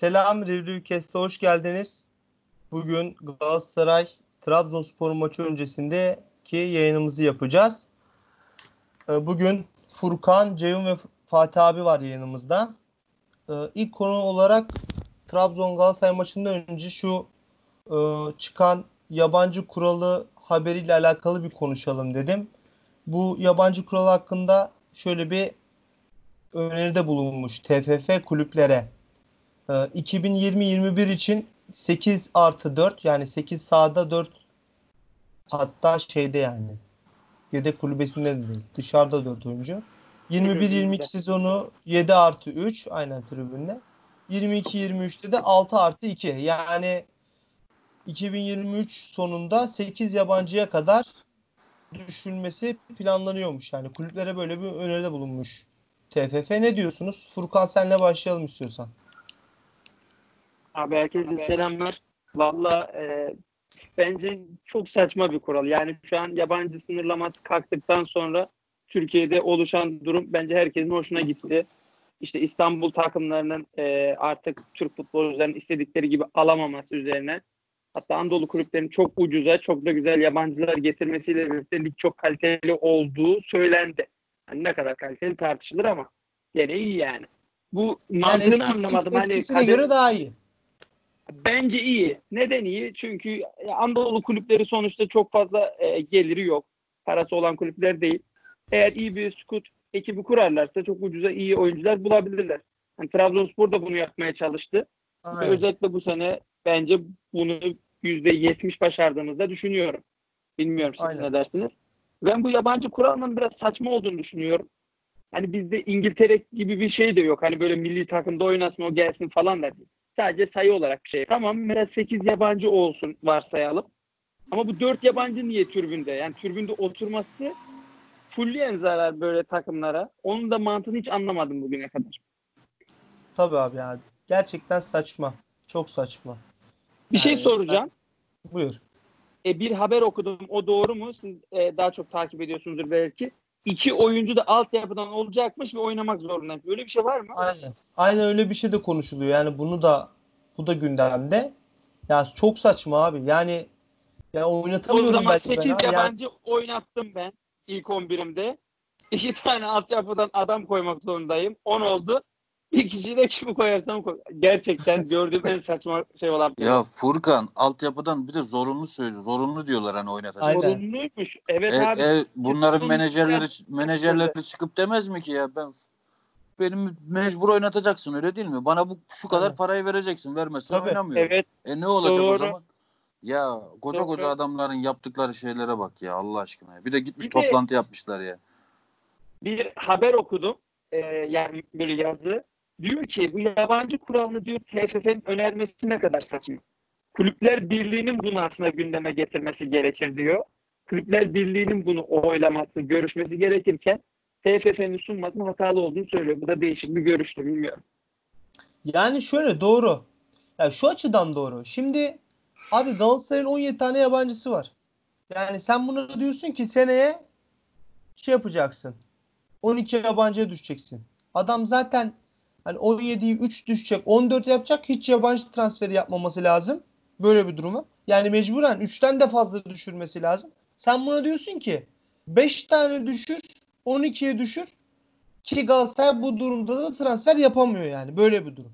Selam Reviewcast'a hoş geldiniz. Bugün Galatasaray Trabzonspor maçı öncesindeki yayınımızı yapacağız. Ee, bugün Furkan, Ceyhun ve Fatih abi var yayınımızda. Ee, ilk konu olarak Trabzon Galatasaray maçından önce şu e, çıkan yabancı kuralı haberiyle alakalı bir konuşalım dedim. Bu yabancı kural hakkında şöyle bir öneride bulunmuş TFF kulüplere. 2020-21 ee, için 8 artı 4 yani 8 sahada 4 hatta şeyde yani yedek kulübesinde de değil dışarıda 4 oyuncu. 21-22 sezonu 7 artı 3 aynen tribünde. 22-23'te de 6 artı 2 yani 2023 sonunda 8 yabancıya kadar düşülmesi planlanıyormuş. Yani kulüplere böyle bir öneride bulunmuş. TFF ne diyorsunuz? Furkan senle başlayalım istiyorsan. Abi herkese selamlar. Valla e, bence çok saçma bir kural. Yani şu an yabancı sınırlaması kalktıktan sonra Türkiye'de oluşan durum bence herkesin hoşuna gitti. İşte İstanbul takımlarının e, artık Türk futbolcuların istedikleri gibi alamaması üzerine hatta Anadolu kulüplerinin çok ucuza çok da güzel yabancılar getirmesiyle birlikte lig çok kaliteli olduğu söylendi. Yani ne kadar kaliteli tartışılır ama gene iyi yani. Bu mantığını yani eskisi, anlamadım. Hani eskisine hani, göre daha iyi. Bence iyi. Neden iyi? Çünkü Anadolu kulüpleri sonuçta çok fazla e, geliri yok. Parası olan kulüpler değil. Eğer iyi bir scout ekibi kurarlarsa çok ucuza iyi oyuncular bulabilirler. Yani Trabzonspor da bunu yapmaya çalıştı. Ve özellikle bu sene bence bunu yüzde yetmiş başardığımızda düşünüyorum. Bilmiyorum siz Aynen. ne dersiniz. Ben bu yabancı kuralının biraz saçma olduğunu düşünüyorum. Hani bizde İngiltere gibi bir şey de yok. Hani böyle milli takımda oynasın o gelsin falan da değil. Sadece sayı olarak bir şey. Tamam mesela 8 yabancı olsun varsayalım. Ama bu 4 yabancı niye türbünde? Yani türbünde oturması fulleyen zarar böyle takımlara. Onun da mantığını hiç anlamadım bugüne kadar. Tabii abi yani. Gerçekten saçma. Çok saçma. Bir şey yani, şey soracağım. Ben... Buyur. E, bir haber okudum. O doğru mu? Siz e, daha çok takip ediyorsunuzdur belki iki oyuncu da altyapıdan olacakmış ve oynamak zorundaymış. Öyle bir şey var mı? Aynen. Aynen öyle bir şey de konuşuluyor. Yani bunu da bu da gündemde. Ya çok saçma abi. Yani ya oynatamıyorum o zaman belki 8 ben. yabancı yani... oynattım ben ilk 11'imde. İki tane altyapıdan adam koymak zorundayım. 10 oldu. Bir kişiyi de kimi koyarsam koy. Gerçekten gördüğüm en saçma şey olan. Ya Furkan altyapıdan bir de zorunlu söylüyor. Zorunlu diyorlar hani oynatacak. Zorunluymuş. Evet e, abi. E, bunların menajerleri menajerleri çıkıp demez mi ki ya ben benim mecbur oynatacaksın öyle değil mi? Bana bu şu kadar evet. parayı vereceksin. Vermezsen Tabii. oynamıyorum. Evet. E ne olacak Doğru. o zaman? Ya koca Doğru. koca adamların yaptıkları şeylere bak ya Allah aşkına. Bir de gitmiş bir toplantı de, yapmışlar ya. Bir haber okudum. Ee, yani böyle yazı diyor ki bu yabancı kuralını diyor TFF'nin önermesi ne kadar saçma. Kulüpler Birliği'nin bunu aslında gündeme getirmesi gerekir diyor. Kulüpler Birliği'nin bunu oylaması, görüşmesi gerekirken TFF'nin sunmasının hatalı olduğunu söylüyor. Bu da değişik bir görüştü bilmiyorum. Yani şöyle doğru. Yani şu açıdan doğru. Şimdi abi Galatasaray'ın 17 tane yabancısı var. Yani sen bunu diyorsun ki seneye şey yapacaksın. 12 yabancıya düşeceksin. Adam zaten Hani 17'yi 3 düşecek 14 yapacak hiç yabancı transferi yapmaması lazım. Böyle bir durumu. Yani mecburen 3'ten de fazla düşürmesi lazım. Sen buna diyorsun ki 5 tane düşür 12'ye düşür ki Galatasaray bu durumda da transfer yapamıyor yani. Böyle bir durum.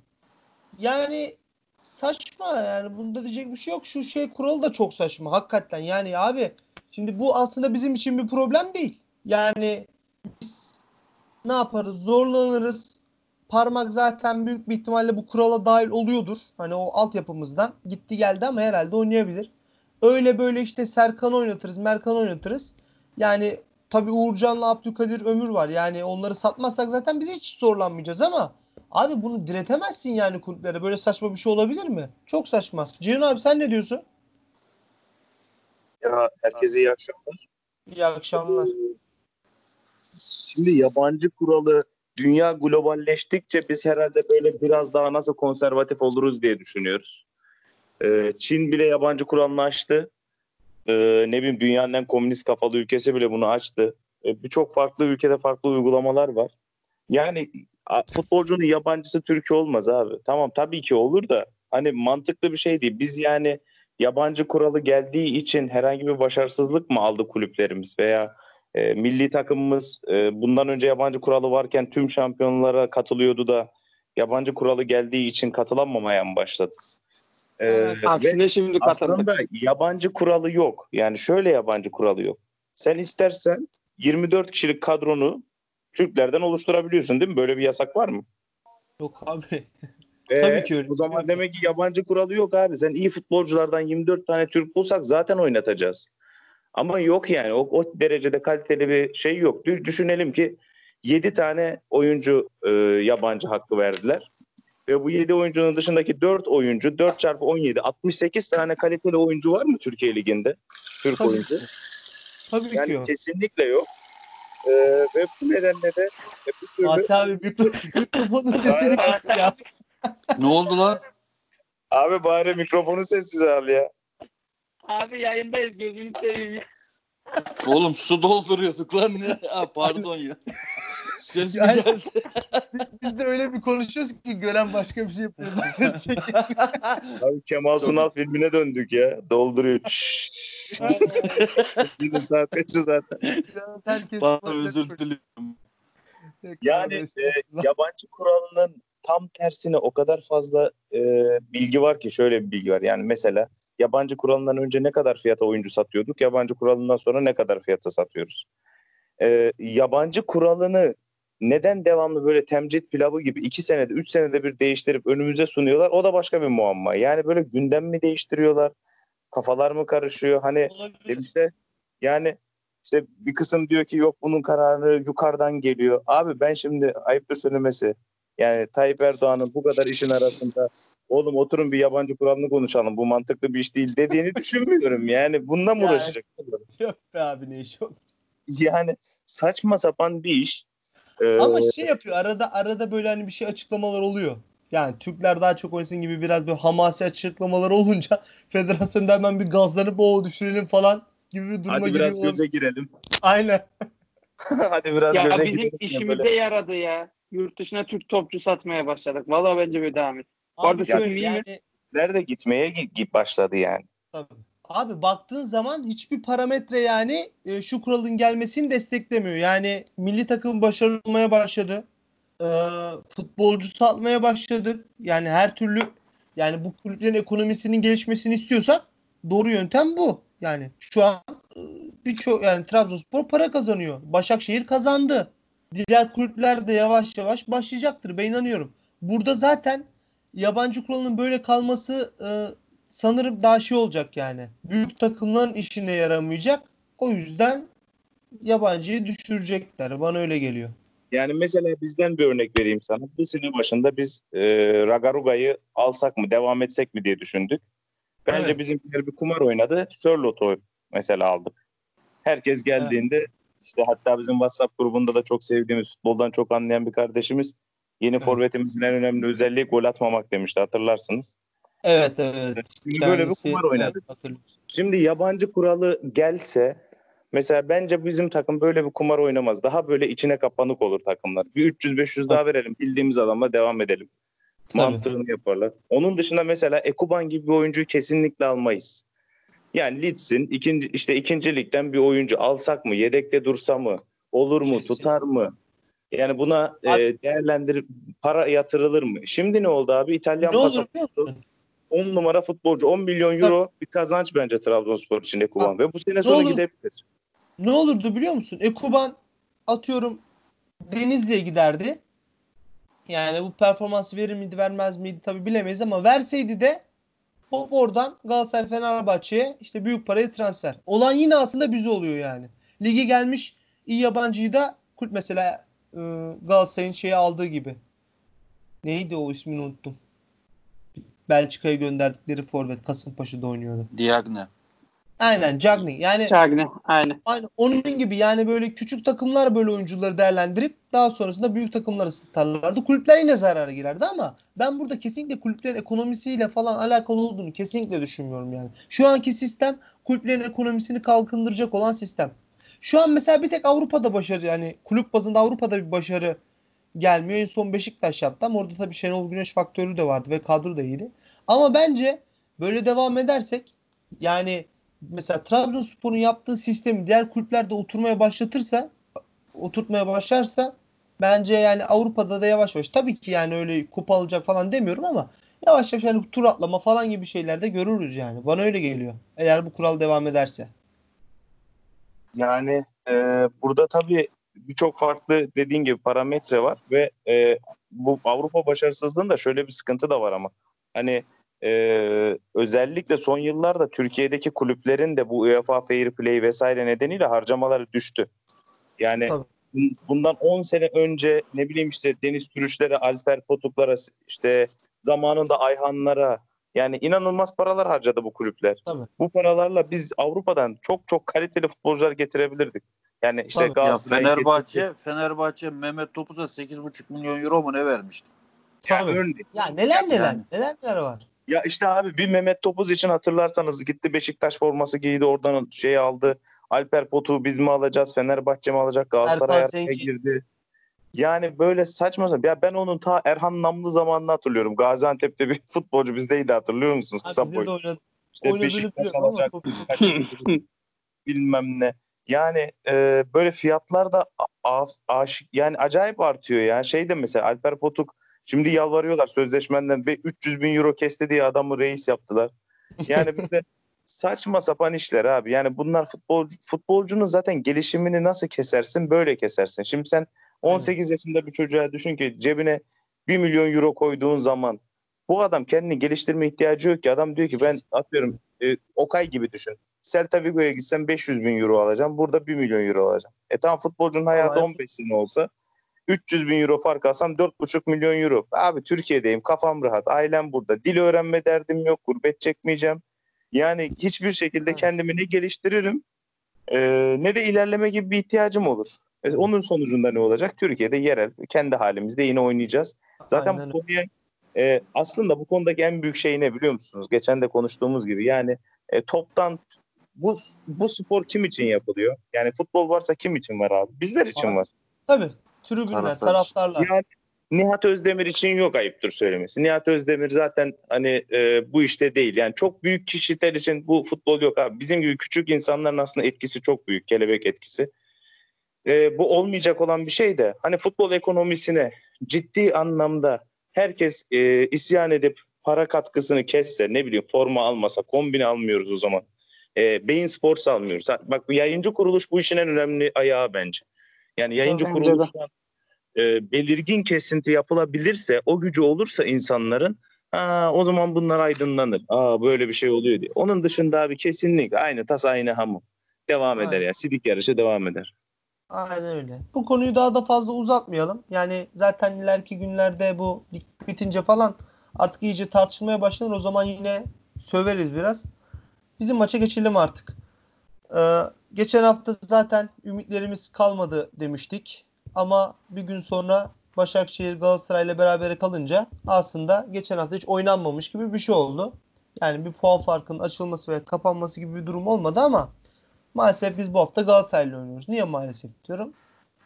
Yani saçma yani bunda diyecek bir şey yok. Şu şey kuralı da çok saçma hakikaten. Yani abi şimdi bu aslında bizim için bir problem değil. Yani biz ne yaparız? Zorlanırız parmak zaten büyük bir ihtimalle bu kurala dahil oluyordur. Hani o altyapımızdan gitti geldi ama herhalde oynayabilir. Öyle böyle işte Serkan oynatırız, Merkan oynatırız. Yani tabi Uğurcan'la Abdülkadir Ömür var. Yani onları satmazsak zaten biz hiç zorlanmayacağız ama abi bunu diretemezsin yani kulüplere. Böyle saçma bir şey olabilir mi? Çok saçma. Ceyhun abi sen ne diyorsun? Ya herkese iyi akşamlar. İyi akşamlar. Şimdi yabancı kuralı dünya globalleştikçe biz herhalde böyle biraz daha nasıl konservatif oluruz diye düşünüyoruz. Ee, Çin bile yabancı kuralını açtı. Ee, ne bileyim dünyanın en komünist kafalı ülkesi bile bunu açtı. Ee, Birçok farklı ülkede farklı uygulamalar var. Yani futbolcunun yabancısı Türkiye olmaz abi. Tamam tabii ki olur da hani mantıklı bir şey değil. Biz yani yabancı kuralı geldiği için herhangi bir başarısızlık mı aldı kulüplerimiz veya e, milli takımımız e, bundan önce yabancı kuralı varken tüm şampiyonlara katılıyordu da yabancı kuralı geldiği için katılamamaya mı başladı? Ee, Aksine şimdi katıldık. Aslında yabancı kuralı yok. Yani şöyle yabancı kuralı yok. Sen istersen 24 kişilik kadronu Türklerden oluşturabiliyorsun değil mi? Böyle bir yasak var mı? Yok abi. Ee, Tabii ki öyle. O zaman demek ki yabancı kuralı yok abi. Sen iyi futbolculardan 24 tane Türk bulsak zaten oynatacağız. Ama yok yani o, o derecede kaliteli bir şey yok. Düşünelim ki 7 tane oyuncu e, yabancı hakkı verdiler. Ve bu 7 oyuncunun dışındaki 4 oyuncu 4 çarpı 17 68 tane kaliteli oyuncu var mı Türkiye Ligi'nde? Türk Tabii oyuncu. Tabii yani ki yok. kesinlikle yok. Ee, ve bu nedenle de e, bu türlü... Fatih abi mikrofonun sesini kıs ya. ne oldu lan? Abi bari mikrofonu sessiz al ya. Abi yayındayız gözünü seveyim Oğlum su dolduruyorduk lan ne? Ha, pardon ya. Ses mi yani, geldi? biz de öyle bir konuşuyoruz ki gören başka bir şey yapıyor. Abi Kemal Sunal filmine döndük ya. Dolduruyor. Yine saat kaçı zaten. Pardon özür diliyorum. Yani e, yabancı kuralının tam tersine o kadar fazla e, bilgi var ki şöyle bir bilgi var. Yani mesela yabancı kuralından önce ne kadar fiyata oyuncu satıyorduk? Yabancı kuralından sonra ne kadar fiyata satıyoruz? E, yabancı kuralını neden devamlı böyle temcit pilavı gibi iki senede, üç senede bir değiştirip önümüze sunuyorlar? O da başka bir muamma. Yani böyle gündem mi değiştiriyorlar? Kafalar mı karışıyor? Hani demişse yani işte bir kısım diyor ki yok bunun kararı yukarıdan geliyor. Abi ben şimdi ayıptır söylemesi yani Tayyip Erdoğan'ın bu kadar işin arasında oğlum oturun bir yabancı kuralını konuşalım bu mantıklı bir iş değil dediğini düşünmüyorum. Yani bununla mı uğraşacak? Yok be abi ne iş yok. Yani saçma sapan bir iş. Ee, Ama şey yapıyor arada arada böyle hani bir şey açıklamalar oluyor. Yani Türkler daha çok oynasın gibi biraz böyle hamasi açıklamalar olunca federasyonda hemen bir gazlanıp o düşürelim falan gibi bir duruma Hadi biraz giriyor. göze girelim. Aynen. Hadi biraz ya göze bizim girelim. işimize böyle. yaradı ya. Yurt dışına Türk topçu satmaya başladık. Valla bence bir devam et. Bu arada şöyle yani, Nerede gitmeye başladı yani. Tabii. Abi baktığın zaman hiçbir parametre yani e, şu kuralın gelmesini desteklemiyor. Yani milli takım başarılmaya başladı. E, futbolcu satmaya başladı. Yani her türlü yani bu kulüplerin ekonomisinin gelişmesini istiyorsak doğru yöntem bu. Yani şu an e, birçok yani Trabzonspor para kazanıyor. Başakşehir kazandı. Diğer kulüpler de yavaş yavaş başlayacaktır. Ben inanıyorum. Burada zaten yabancı kuralının böyle kalması e, sanırım daha şey olacak yani. Büyük takımların işine yaramayacak. O yüzden yabancıyı düşürecekler. Bana öyle geliyor. Yani mesela bizden bir örnek vereyim sana. Bu sene başında biz e, Ragaruga'yı alsak mı, devam etsek mi diye düşündük. Bence evet. bizimkiler bir kumar oynadı. Sörlot'u mesela aldık. Herkes geldiğinde evet. işte hatta bizim WhatsApp grubunda da çok sevdiğimiz futboldan çok anlayan bir kardeşimiz yeni evet. forvetimizin en önemli özelliği gol atmamak demişti hatırlarsınız. Evet evet. Şimdi böyle bir kumar oynadık. Evet, Şimdi yabancı kuralı gelse mesela bence bizim takım böyle bir kumar oynamaz. Daha böyle içine kapanık olur takımlar. Bir 300-500 daha verelim. Bildiğimiz adamla devam edelim. Tabii. Mantığını yaparlar. Onun dışında mesela Ekuban gibi bir oyuncuyu kesinlikle almayız. Yani Leeds'in ikinci işte ikinci ligden bir oyuncu alsak mı? Yedekte dursa mı? Olur mu? Kesin. Tutar mı? Yani buna e, değerlendir para yatırılır mı? Şimdi ne oldu abi? İtalyan pasaportu 10 numara futbolcu 10 milyon euro Tabii. bir kazanç bence Trabzonspor için Ekuban ve bu sene sonu gidebilir. Ne olurdu biliyor musun? Ekuban atıyorum Denizli'ye giderdi. Yani bu performansı verir miydi vermez miydi tabi bilemeyiz ama verseydi de hop oradan Galatasaray Fenerbahçe'ye işte büyük parayı transfer. Olan yine aslında bize oluyor yani. Ligi gelmiş iyi yabancıyı da kulüp mesela e, Galatasaray'ın şeyi aldığı gibi. Neydi o ismini unuttum. Belçika'ya gönderdikleri forvet Kasımpaşa'da oynuyordu. Diagne. Aynen Cagney. Yani Cagney aynen. Aynen onun gibi yani böyle küçük takımlar böyle oyuncuları değerlendirip daha sonrasında büyük takımlara satarlardı. Kulüpler yine zarara girerdi ama ben burada kesinlikle kulüplerin ekonomisiyle falan alakalı olduğunu kesinlikle düşünmüyorum yani. Şu anki sistem kulüplerin ekonomisini kalkındıracak olan sistem. Şu an mesela bir tek Avrupa'da başarı yani kulüp bazında Avrupa'da bir başarı gelmiyor. En son Beşiktaş yaptı ama orada tabii Şenol Güneş faktörü de vardı ve kadro da iyiydi. Ama bence böyle devam edersek yani mesela Trabzonspor'un yaptığı sistemi diğer kulüplerde oturmaya başlatırsa oturtmaya başlarsa bence yani Avrupa'da da yavaş yavaş tabii ki yani öyle kupa alacak falan demiyorum ama yavaş yavaş yani tur atlama falan gibi şeyler de görürüz yani. Bana öyle geliyor. Eğer bu kural devam ederse. Yani e, burada tabii birçok farklı dediğin gibi parametre var ve e, bu Avrupa başarısızlığında şöyle bir sıkıntı da var ama hani e, özellikle son yıllarda Türkiye'deki kulüplerin de bu UEFA Fair Play vesaire nedeniyle harcamaları düştü. Yani Tabii. bundan 10 sene önce ne bileyim işte Deniz Türüşlere, Alper Potuklara, işte zamanında Ayhanlara yani inanılmaz paralar harcadı bu kulüpler. Tabii. Bu paralarla biz Avrupa'dan çok çok kaliteli futbolcular getirebilirdik. Yani işte Tabii. ya Fenerbahçe getirdi. Fenerbahçe Mehmet Topuz'a 8,5 milyon euro mu ne vermişti? Ya, ya neler neler yani. neler neler var. Ya işte abi bir Mehmet Topuz için hatırlarsanız gitti Beşiktaş forması giydi oradan şey aldı. Alper Potu biz mi alacağız Fenerbahçe mi alacak Galatasaray girdi. Yani böyle saçma sapan. Ya ben onun ta Erhan Namlı zamanını hatırlıyorum. Gaziantep'te bir futbolcu bizdeydi hatırlıyor musunuz? Abi Kısa boy. İşte Beşiktaş alacak biz bilmem ne. Yani e, böyle fiyatlar da aşık yani acayip artıyor ya. Şey de mesela Alper Potuk şimdi yalvarıyorlar sözleşmenden ve 300 bin euro kesti diye adamı reis yaptılar. Yani bir de saçma sapan işler abi. Yani bunlar futbolcu, futbolcunun zaten gelişimini nasıl kesersin? Böyle kesersin. Şimdi sen 18 yaşında bir çocuğa düşün ki cebine 1 milyon euro koyduğun zaman bu adam kendini geliştirme ihtiyacı yok ki. Adam diyor ki ben atıyorum e, Okay gibi düşün. Celta Vigo'ya gitsem 500 bin euro alacağım. Burada 1 milyon euro alacağım. E tamam futbolcunun hayatı 15 sene olsa 300 bin euro fark alsam 4,5 milyon euro. Abi Türkiye'deyim kafam rahat ailem burada. Dil öğrenme derdim yok gurbet çekmeyeceğim. Yani hiçbir şekilde kendimi ne geliştiririm e, ne de ilerleme gibi bir ihtiyacım olur. E, onun sonucunda ne olacak? Türkiye'de yerel kendi halimizde yine oynayacağız. Zaten Aynen. bu konuya e, aslında bu konudaki en büyük şey ne biliyor musunuz? Geçen de konuştuğumuz gibi yani e, toptan bu bu spor kim için yapılıyor? Yani futbol varsa kim için var abi? Bizler için var. Tabii. Tribünler, Taraftar. taraftarlar. Yani Nihat Özdemir için yok ayıptır söylemesi. Nihat Özdemir zaten hani e, bu işte değil. Yani çok büyük kişiler için bu futbol yok abi. Bizim gibi küçük insanların aslında etkisi çok büyük. Kelebek etkisi. E, bu olmayacak olan bir şey de hani futbol ekonomisine ciddi anlamda herkes e, isyan edip para katkısını kesse ne bileyim forma almasa kombine almıyoruz o zaman. E, Beyin Sports almıyoruz. Bak bu yayıncı kuruluş bu işin en önemli ayağı bence. Yani yayıncı kuruluştan e, belirgin kesinti yapılabilirse, o gücü olursa insanların Aa, o zaman bunlar aydınlanır. Aa böyle bir şey oluyor diye. Onun dışında abi kesinlik aynı tas aynı hamur. Devam Aynen. eder ya. Sidik yarışı devam eder. Aynen öyle. Bu konuyu daha da fazla uzatmayalım. Yani zaten ileriki günlerde bu bitince falan artık iyice tartışmaya başlanır. O zaman yine söveriz biraz. Bizim maça geçelim artık. Ee, geçen hafta zaten ümitlerimiz kalmadı demiştik. Ama bir gün sonra Başakşehir Galatasaray ile beraber kalınca aslında geçen hafta hiç oynanmamış gibi bir şey oldu. Yani bir puan farkının açılması ve kapanması gibi bir durum olmadı ama maalesef biz bu hafta Galatasaray ile oynuyoruz. Niye maalesef diyorum?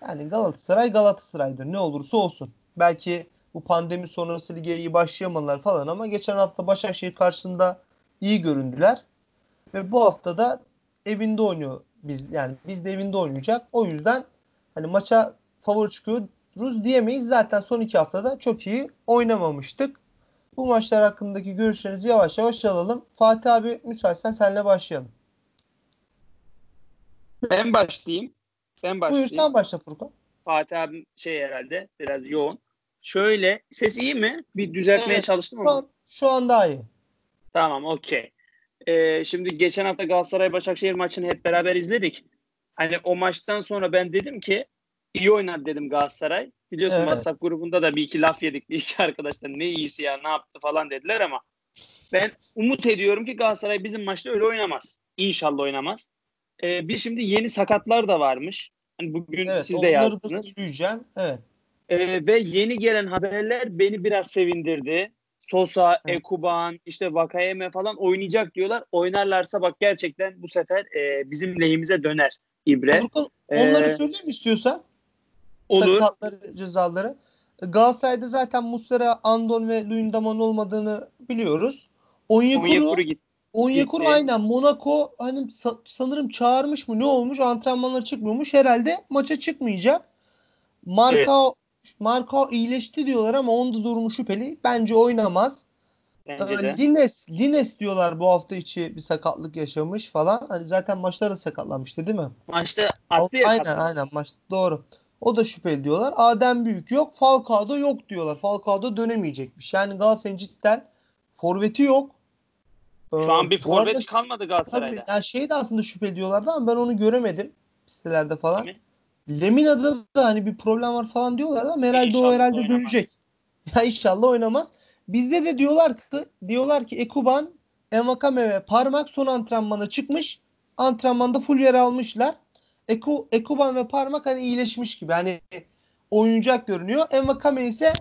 Yani Galatasaray Galatasaray'dır. Ne olursa olsun. Belki bu pandemi sonrası lige iyi başlayamadılar falan ama geçen hafta Başakşehir karşısında iyi göründüler. Ve bu hafta da evinde oynuyor biz yani biz de evinde oynayacak. O yüzden hani maça favori çıkıyoruz diyemeyiz. Zaten son iki haftada çok iyi oynamamıştık. Bu maçlar hakkındaki görüşlerinizi yavaş yavaş alalım. Fatih abi müsaitsen senle başlayalım. Ben başlayayım. Ben başlayayım. Buyur sen başla Furkan. Fatih abi şey herhalde biraz yoğun. Şöyle ses iyi mi? Bir düzeltmeye evet, çalıştım şu An, şu an daha iyi. Tamam okey. Ee, şimdi geçen hafta Galatasaray Başakşehir maçını hep beraber izledik. Hani o maçtan sonra ben dedim ki iyi oynadı dedim Galatasaray. Biliyorsun evet. WhatsApp grubunda da bir iki laf yedik. Bir iki arkadaşlar ne iyisi ya ne yaptı falan dediler ama ben umut ediyorum ki Galatasaray bizim maçta öyle oynamaz. İnşallah oynamaz. Ee, bir şimdi yeni sakatlar da varmış. Yani bugün evet, siz de yazdınız. Da evet. Ee, ve yeni gelen haberler beni biraz sevindirdi. Sosa, evet. Ekuban, işte Vakayeme falan oynayacak diyorlar. Oynarlarsa bak gerçekten bu sefer e, bizim lehimize döner İbre. Onları ee, söyleyeyim istiyorsan? Olur. Sakatları, cezaları. Galatasaray'da zaten Muslera, Andon ve Luyendama'nın olmadığını biliyoruz. Onyekuru, Onyekuru gitti. Onyekuru aynen Monaco hani sanırım çağırmış mı ne olmuş antrenmanlara çıkmıyormuş herhalde maça çıkmayacak. Marka evet. Marka iyileşti diyorlar ama onda durumu şüpheli. Bence oynamaz. Bence de. Lines, Lines diyorlar bu hafta içi bir sakatlık yaşamış falan. Hani zaten maçta da sakatlanmıştı değil mi? Maçta attı ya Aynen aslında. aynen maç doğru. O da şüpheli diyorlar. Adem Büyük yok. Falcao da yok diyorlar. Falcao da dönemeyecekmiş. Yani Galatasaray'ın cidden forveti yok. Şu an bir ee, forvet kalmadı Galatasaray'da. Tabii, yani şey de aslında şüphe diyorlardı ama ben onu göremedim sitelerde falan. Lemina'da da hani bir problem var falan diyorlar ama herhalde inşallah o herhalde oynamaz. dönecek. Ya inşallah oynamaz. Bizde de diyorlar ki diyorlar ki Ekuban, Envakame ve Parmak son antrenmana çıkmış. Antrenmanda full yer almışlar. Eku, Ekuban ve Parmak hani iyileşmiş gibi. Hani oyuncak görünüyor. Envakame ise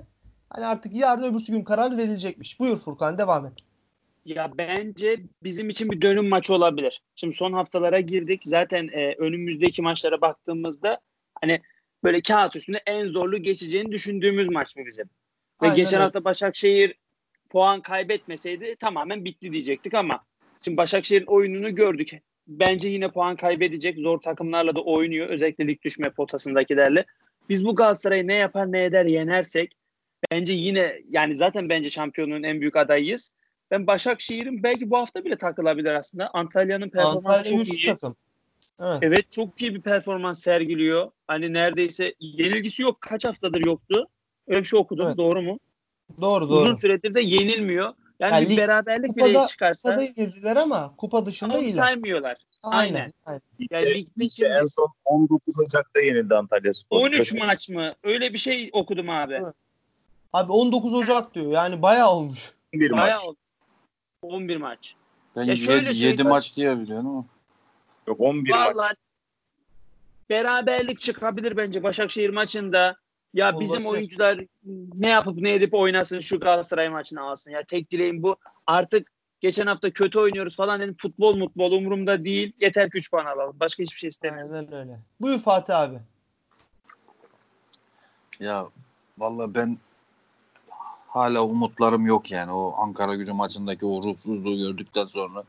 hani artık yarın öbürsü gün karar verilecekmiş. Buyur Furkan devam et. Ya bence bizim için bir dönüm maçı olabilir. Şimdi son haftalara girdik. Zaten e, önümüzdeki maçlara baktığımızda hani böyle kağıt üstünde en zorlu geçeceğini düşündüğümüz maç mı bizim? Ve Aynen geçen öyle. hafta Başakşehir puan kaybetmeseydi tamamen bitti diyecektik ama şimdi Başakşehir'in oyununu gördük. Bence yine puan kaybedecek. Zor takımlarla da oynuyor. Özellikle lig düşme potasındakilerle. Biz bu Galatasaray'ı ne yapar ne eder yenersek bence yine yani zaten bence şampiyonluğun en büyük adayıyız. Ben Başakşehir'in belki bu hafta bile takılabilir aslında. Antalya'nın performansı Antalya çok iyi. Takım. Evet. evet çok iyi bir performans sergiliyor. Hani neredeyse yenilgisi yok. Kaç haftadır yoktu. Öyle bir şey okudum. Evet. Doğru mu? Doğru doğru. Uzun süredir de yenilmiyor. Yani, yani bir beraberlik kupada, bile çıkarsa. Kupada yenildiler ama kupa dışında ama iyiler. saymıyorlar. Aynen. Aynen. Yani ligde işte en son 19 Ocak'ta yenildi Antalya Spor. 13 maç mı? Öyle bir şey okudum abi. Evet. Abi 19 Ocak diyor. Yani bayağı olmuş. Bir bayağı maç. Olmuş. 11 maç. Ben ya 7, 7 maç diye biliyorum ama. Yok 11 Vallahi maç. Beraberlik çıkabilir bence Başakşehir maçında. Ya Olabilir. bizim oyuncular ne yapıp ne edip oynasın şu Galatasaray maçını alsın. Ya tek dileğim bu. Artık geçen hafta kötü oynuyoruz falan dedim. Futbol mutbol umurumda değil. Yeter ki 3 puan alalım. Başka hiçbir şey istemiyorum. Aynen öyle. Buyur Fatih abi. Ya vallahi ben hala umutlarım yok yani o Ankara gücü maçındaki o ruhsuzluğu gördükten sonra.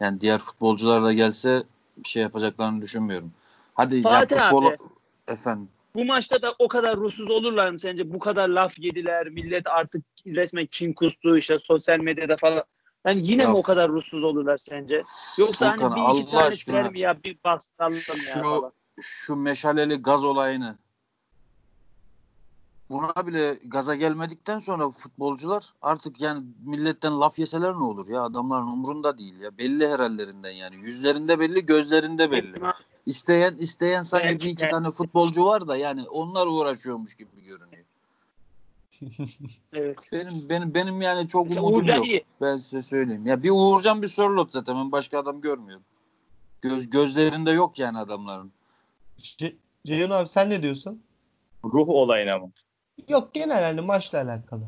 Yani diğer futbolcular da gelse bir şey yapacaklarını düşünmüyorum. Hadi Fatih ya futbol abi, efendim. Bu maçta da o kadar ruhsuz olurlar mı sence? Bu kadar laf yediler. Millet artık resmen kin kustu işte sosyal medyada falan. Yani yine ya, mi o kadar ruhsuz olurlar sence? Yoksa Furkan, hani bir iki Allah tane aşkına, mi ya bir bastıralım ya falan. Şu meşaleli gaz olayını buna bile gaza gelmedikten sonra futbolcular artık yani milletten laf yeseler ne olur ya adamların umurunda değil ya belli herhallerinden yani yüzlerinde belli gözlerinde belli. İsteyen isteyen sanki bir iki tane futbolcu var da yani onlar uğraşıyormuş gibi görünüyor. evet. Benim benim benim yani çok umudum yok. Iyi. Ben size söyleyeyim. Ya bir Uğurcan bir Sörlot zaten ben başka adam görmüyorum. Göz gözlerinde yok yani adamların. Ce Ceyhun abi sen ne diyorsun? Ruh olayına mı? Yok genel hani maçla alakalı.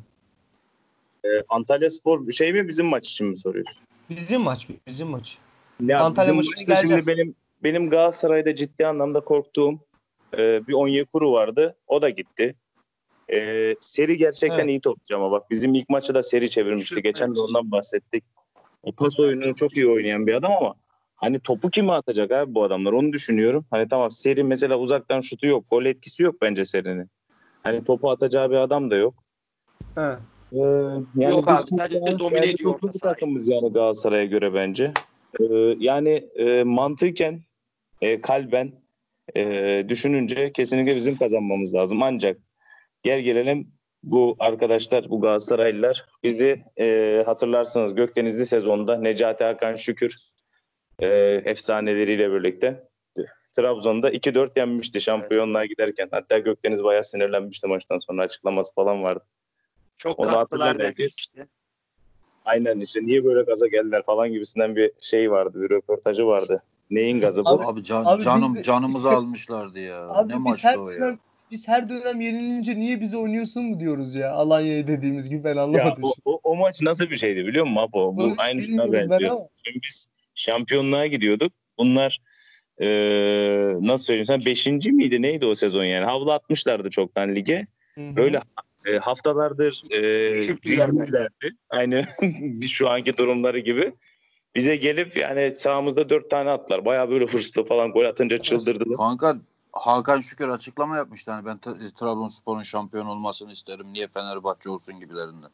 Ee, Antalya Spor şey mi bizim maç için mi soruyorsun? Bizim maç, bizim maç. Ya Antalya bizim maçta şimdi benim benim Galatasaray'da ciddi anlamda korktuğum e, bir Onyekuru vardı. O da gitti. E, seri gerçekten evet. iyi topçu ama bak bizim ilk maçı da seri çevirmişti. Geçen de ondan bahsettik. O pas oyununu çok iyi oynayan bir adam ama hani topu kime atacak abi bu adamlar onu düşünüyorum. Hani tamam seri mesela uzaktan şutu yok. Gol etkisi yok bence serinin. Hani topu atacağı bir adam da yok. He. Ee, yani yok biz abi, sadece domine ediyor. bir takımız yani Galatasaray'a göre bence. Ee, yani e, mantıken e, kalben e, düşününce kesinlikle bizim kazanmamız lazım. Ancak gel gelelim bu arkadaşlar, bu Galatasaraylılar bizi e, hatırlarsınız Gökdenizli sezonda Necati Hakan Şükür e, efsaneleriyle birlikte Trabzon'da 2-4 yenmişti şampiyonluğa giderken. Hatta Gökdeniz bayağı sinirlenmişti maçtan sonra açıklaması falan vardı. Çok Onu hatırlar herkes. Aynen işte niye böyle gaza geldiler falan gibisinden bir şey vardı, bir röportajı vardı. Neyin gazı bu? Abi, abi, can, abi canım de... canımızı almışlardı ya. Abi ne maçtı o ya. biz her dönem yenilince niye bize oynuyorsun mu diyoruz ya Alanya'ya dediğimiz gibi ben anlamadım. Ya, o, o, o maç nasıl bir şeydi biliyor musun Apo? Bu aynısına benziyor. Şimdi biz şampiyonluğa gidiyorduk. Bunlar ee, nasıl söyleyeyim sen beşinci miydi neydi o sezon yani havlu atmışlardı çoktan lige. Hı-hı. Böyle e, haftalardır e. Aynı biz şu anki durumları gibi. Bize gelip yani sahamızda dört tane attılar. Bayağı böyle hırslı falan gol atınca çıldırdılar. Kanka Hakan Şükür açıklama yapmıştı hani ben Tra- Trabzonspor'un şampiyon olmasını isterim. Niye Fenerbahçe olsun gibilerinden.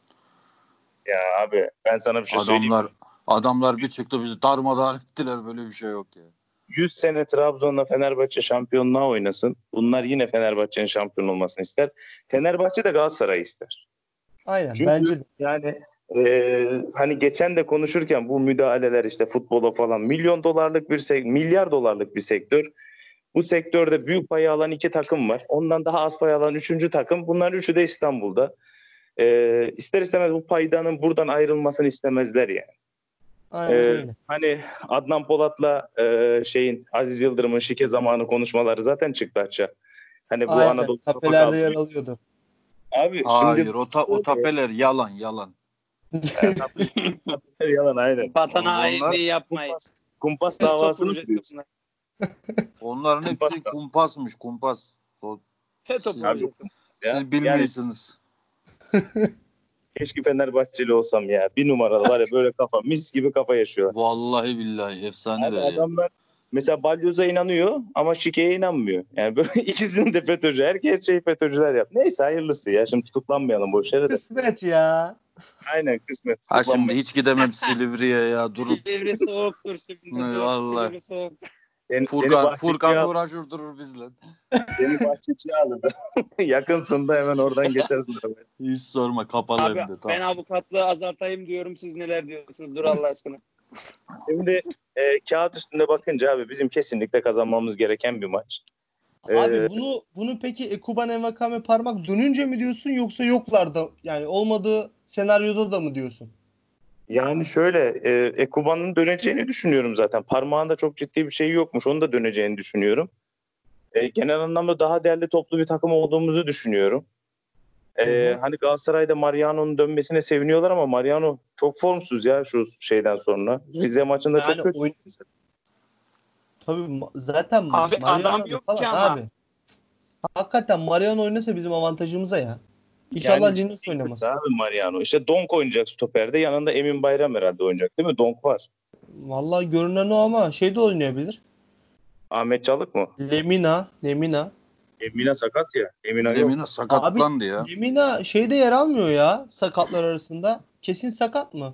Ya abi ben sana bir şey söyleyeyim. Adamlar adamlar bir çıktı bizi darmadağın ettiler böyle bir şey yok ya. 100 sene Trabzon'la Fenerbahçe şampiyonluğa oynasın. Bunlar yine Fenerbahçe'nin şampiyon olmasını ister. Fenerbahçe de Galatasaray'ı ister. Aynen Çünkü bence de. yani e, hani geçen de konuşurken bu müdahaleler işte futbola falan milyon dolarlık bir sek- milyar dolarlık bir sektör. Bu sektörde büyük payı alan iki takım var. Ondan daha az pay alan üçüncü takım. Bunların üçü de İstanbul'da. E, ister istemez bu paydanın buradan ayrılmasını istemezler yani. Aynen Ee. Hani Adnan Polat'la e, şeyin Aziz Yıldırım'ın şike zamanı konuşmaları zaten çıktı açığa. Hani bu Aynen. Anadolu Tapelerde yer alıyordu. Abi Hayır şimdi o, ta- o tapeler yalan yalan. yalan aynen. Vatan Onlar- hainliği yapmayın. Kumpas, kumpas davasını bunlar. Onların hepsi kumpasmış kumpas. So- Siz- Siz bilmiyorsunuz. Keşke Fenerbahçeli olsam ya. Bir numaralı var ya böyle kafa. Mis gibi kafa yaşıyor. Vallahi billahi efsaneler ya. adamlar mesela Balyoz'a inanıyor ama şikeye inanmıyor. Yani böyle ikisinin de FETÖ'cü. Her şey FETÖ'cüler yap. Neyse hayırlısı ya. Şimdi tutuklanmayalım boş yere de. Kısmet ya. Aynen kısmet. Ha şimdi hiç gidemem Silivri'ye ya durup. Devri soğuktur şimdi. Vallahi. Devri soğuk. Seni, seni Furkan, bahçeciye Furkan uğraşır durur bizle. Seni bahçeciye alır. Yakınsın da hemen oradan geçersin. Hiç sorma kapalı Abi hem de. ben Tamam. avukatlığı azaltayım diyorum. Siz neler diyorsunuz? Dur Allah aşkına. Şimdi e, kağıt üstünde bakınca abi bizim kesinlikle kazanmamız gereken bir maç. Abi Ee, bunu bunu peki Ekuban Envakame parmak dönünce mi diyorsun yoksa yoklarda yani olmadığı senaryoda da mı diyorsun? Yani şöyle e, Ekuban'ın döneceğini düşünüyorum zaten. Parmağında çok ciddi bir şey yokmuş. Onu da döneceğini düşünüyorum. E, genel anlamda daha değerli toplu bir takım olduğumuzu düşünüyorum. E, Hı hı. hani Galatasaray'da Mariano'nun dönmesine seviniyorlar ama Mariano çok formsuz ya şu şeyden sonra. Rize maçında Yani çok kötü. oyun- Tabii zaten Abi Mariano adam yok falan ki ama. abi. Hakikaten Mariano oynasa bizim avantajımıza ya. İnşallah Yani ciddi oynamaz. Abi Mariano. İşte Donk oynayacak stoperde. Yanında Emin Bayram herhalde oynayacak değil mi? Donk var. Vallahi görünen o ama şey de oynayabilir. Ahmet Çalık mı? Lemina, Lemina. Emine sakat ya. Emine yok. Emine sakatlandı ya. Lemina şeyde yer almıyor ya sakatlar arasında. Kesin sakat mı?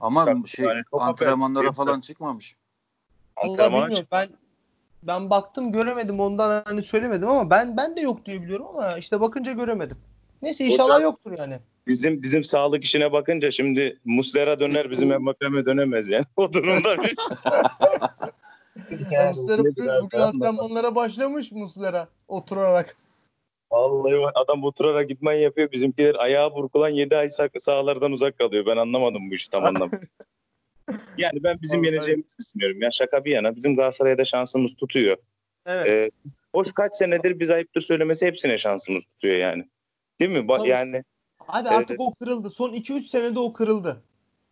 Ama Tabii, şey yani antrenmanlara falan çıkmamış. Allah bilmiyorum. Ben ben baktım göremedim ondan hani söylemedim ama ben ben de yok diye biliyorum ama işte bakınca göremedim. Neyse inşallah Hocam- yoktur yani. Bizim bizim sağlık işine bakınca şimdi Muslera döner bizim Mbappe dönemez yani. O durumda bir. Muslera bugün, antrenmanlara başlamış Muslera oturarak. Vallahi adam oturarak gitmen yapıyor. Bizimkiler ayağı burkulan 7 ay sak- sahalardan uzak kalıyor. Ben anlamadım bu işi tam anlamadım. yani ben bizim Vallahi. yeneceğimizi düşünüyorum. Ya şaka bir yana bizim Galatasaray'da şansımız tutuyor. Evet. Ee, hoş kaç senedir biz ayıptır söylemesi hepsine şansımız tutuyor yani. Değil mi? Ba- Tabii. yani Abi evet. artık o kırıldı. Son 2-3 senede o kırıldı.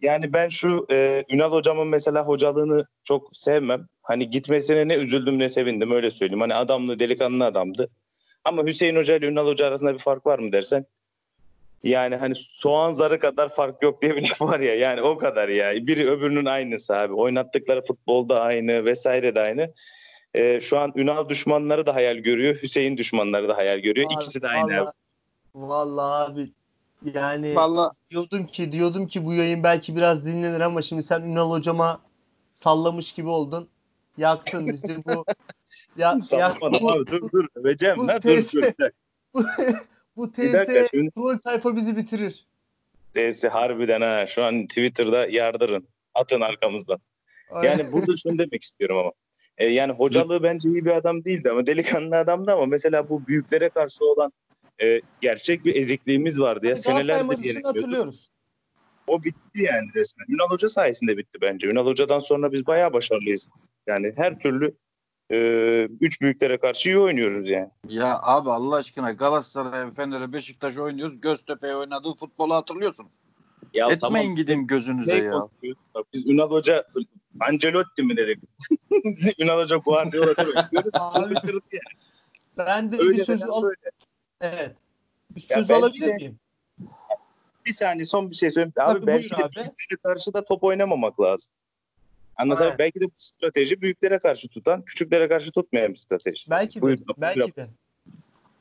Yani ben şu e, Ünal hocamın mesela hocalığını çok sevmem. Hani gitmesine ne üzüldüm ne sevindim öyle söyleyeyim. Hani adamlı delikanlı adamdı. Ama Hüseyin Hoca ile Ünal Hoca arasında bir fark var mı dersen. Yani hani soğan zarı kadar fark yok diye bir laf var ya. Yani o kadar ya. Biri öbürünün aynısı abi. Oynattıkları futbolda aynı vesaire de aynı. E, şu an Ünal düşmanları da hayal görüyor. Hüseyin düşmanları da hayal görüyor. İkisi de aynı abi. Vallahi, vallahi abi yani Vallahi diyordum ki diyordum ki bu yayın belki biraz dinlenir ama şimdi sen Ünal hocama sallamış gibi oldun. Yaktın bizi bu. Ya, Sallamadım bu, abi dur dur. Öveceğim bu lan dur dur. Bu, TS troll tayfa bizi bitirir. Desi harbiden ha. Şu an Twitter'da yardırın. Atın arkamızdan. Yani burada şunu demek istiyorum ama. E, yani hocalığı bence iyi bir adam değildi ama delikanlı adamdı ama mesela bu büyüklere karşı olan e, gerçek bir ezikliğimiz vardı ya. Galatasaray Senelerdir hatırlıyoruz. O bitti yani resmen. Ünal Hoca sayesinde bitti bence. Ünal Hoca'dan sonra biz bayağı başarılıyız. Yani her türlü e, üç büyüklere karşı iyi oynuyoruz yani. Ya abi Allah aşkına Galatasaray, Fener'e, Beşiktaş oynuyoruz. Göztepe'ye oynadığı futbolu hatırlıyorsun. Ya Etmeyin gidin gözünüze Ne ya. Biz Ünal Hoca Ancelotti mi dedik? Ünal Hoca Guardiola demek. Diyoruz, Abi, yani. Ben de Öyle bir sözü al? Evet. Bir söz alabilir de, miyim? Bir saniye son bir şey söyleyeyim. Abi Tabii belki de abi. büyüklere karşı da top oynamamak lazım. Anlatabiliyor Belki de bu strateji büyüklere karşı tutan, küçüklere karşı tutmayan bir strateji. Belki de. Buyur, belki buyur. de.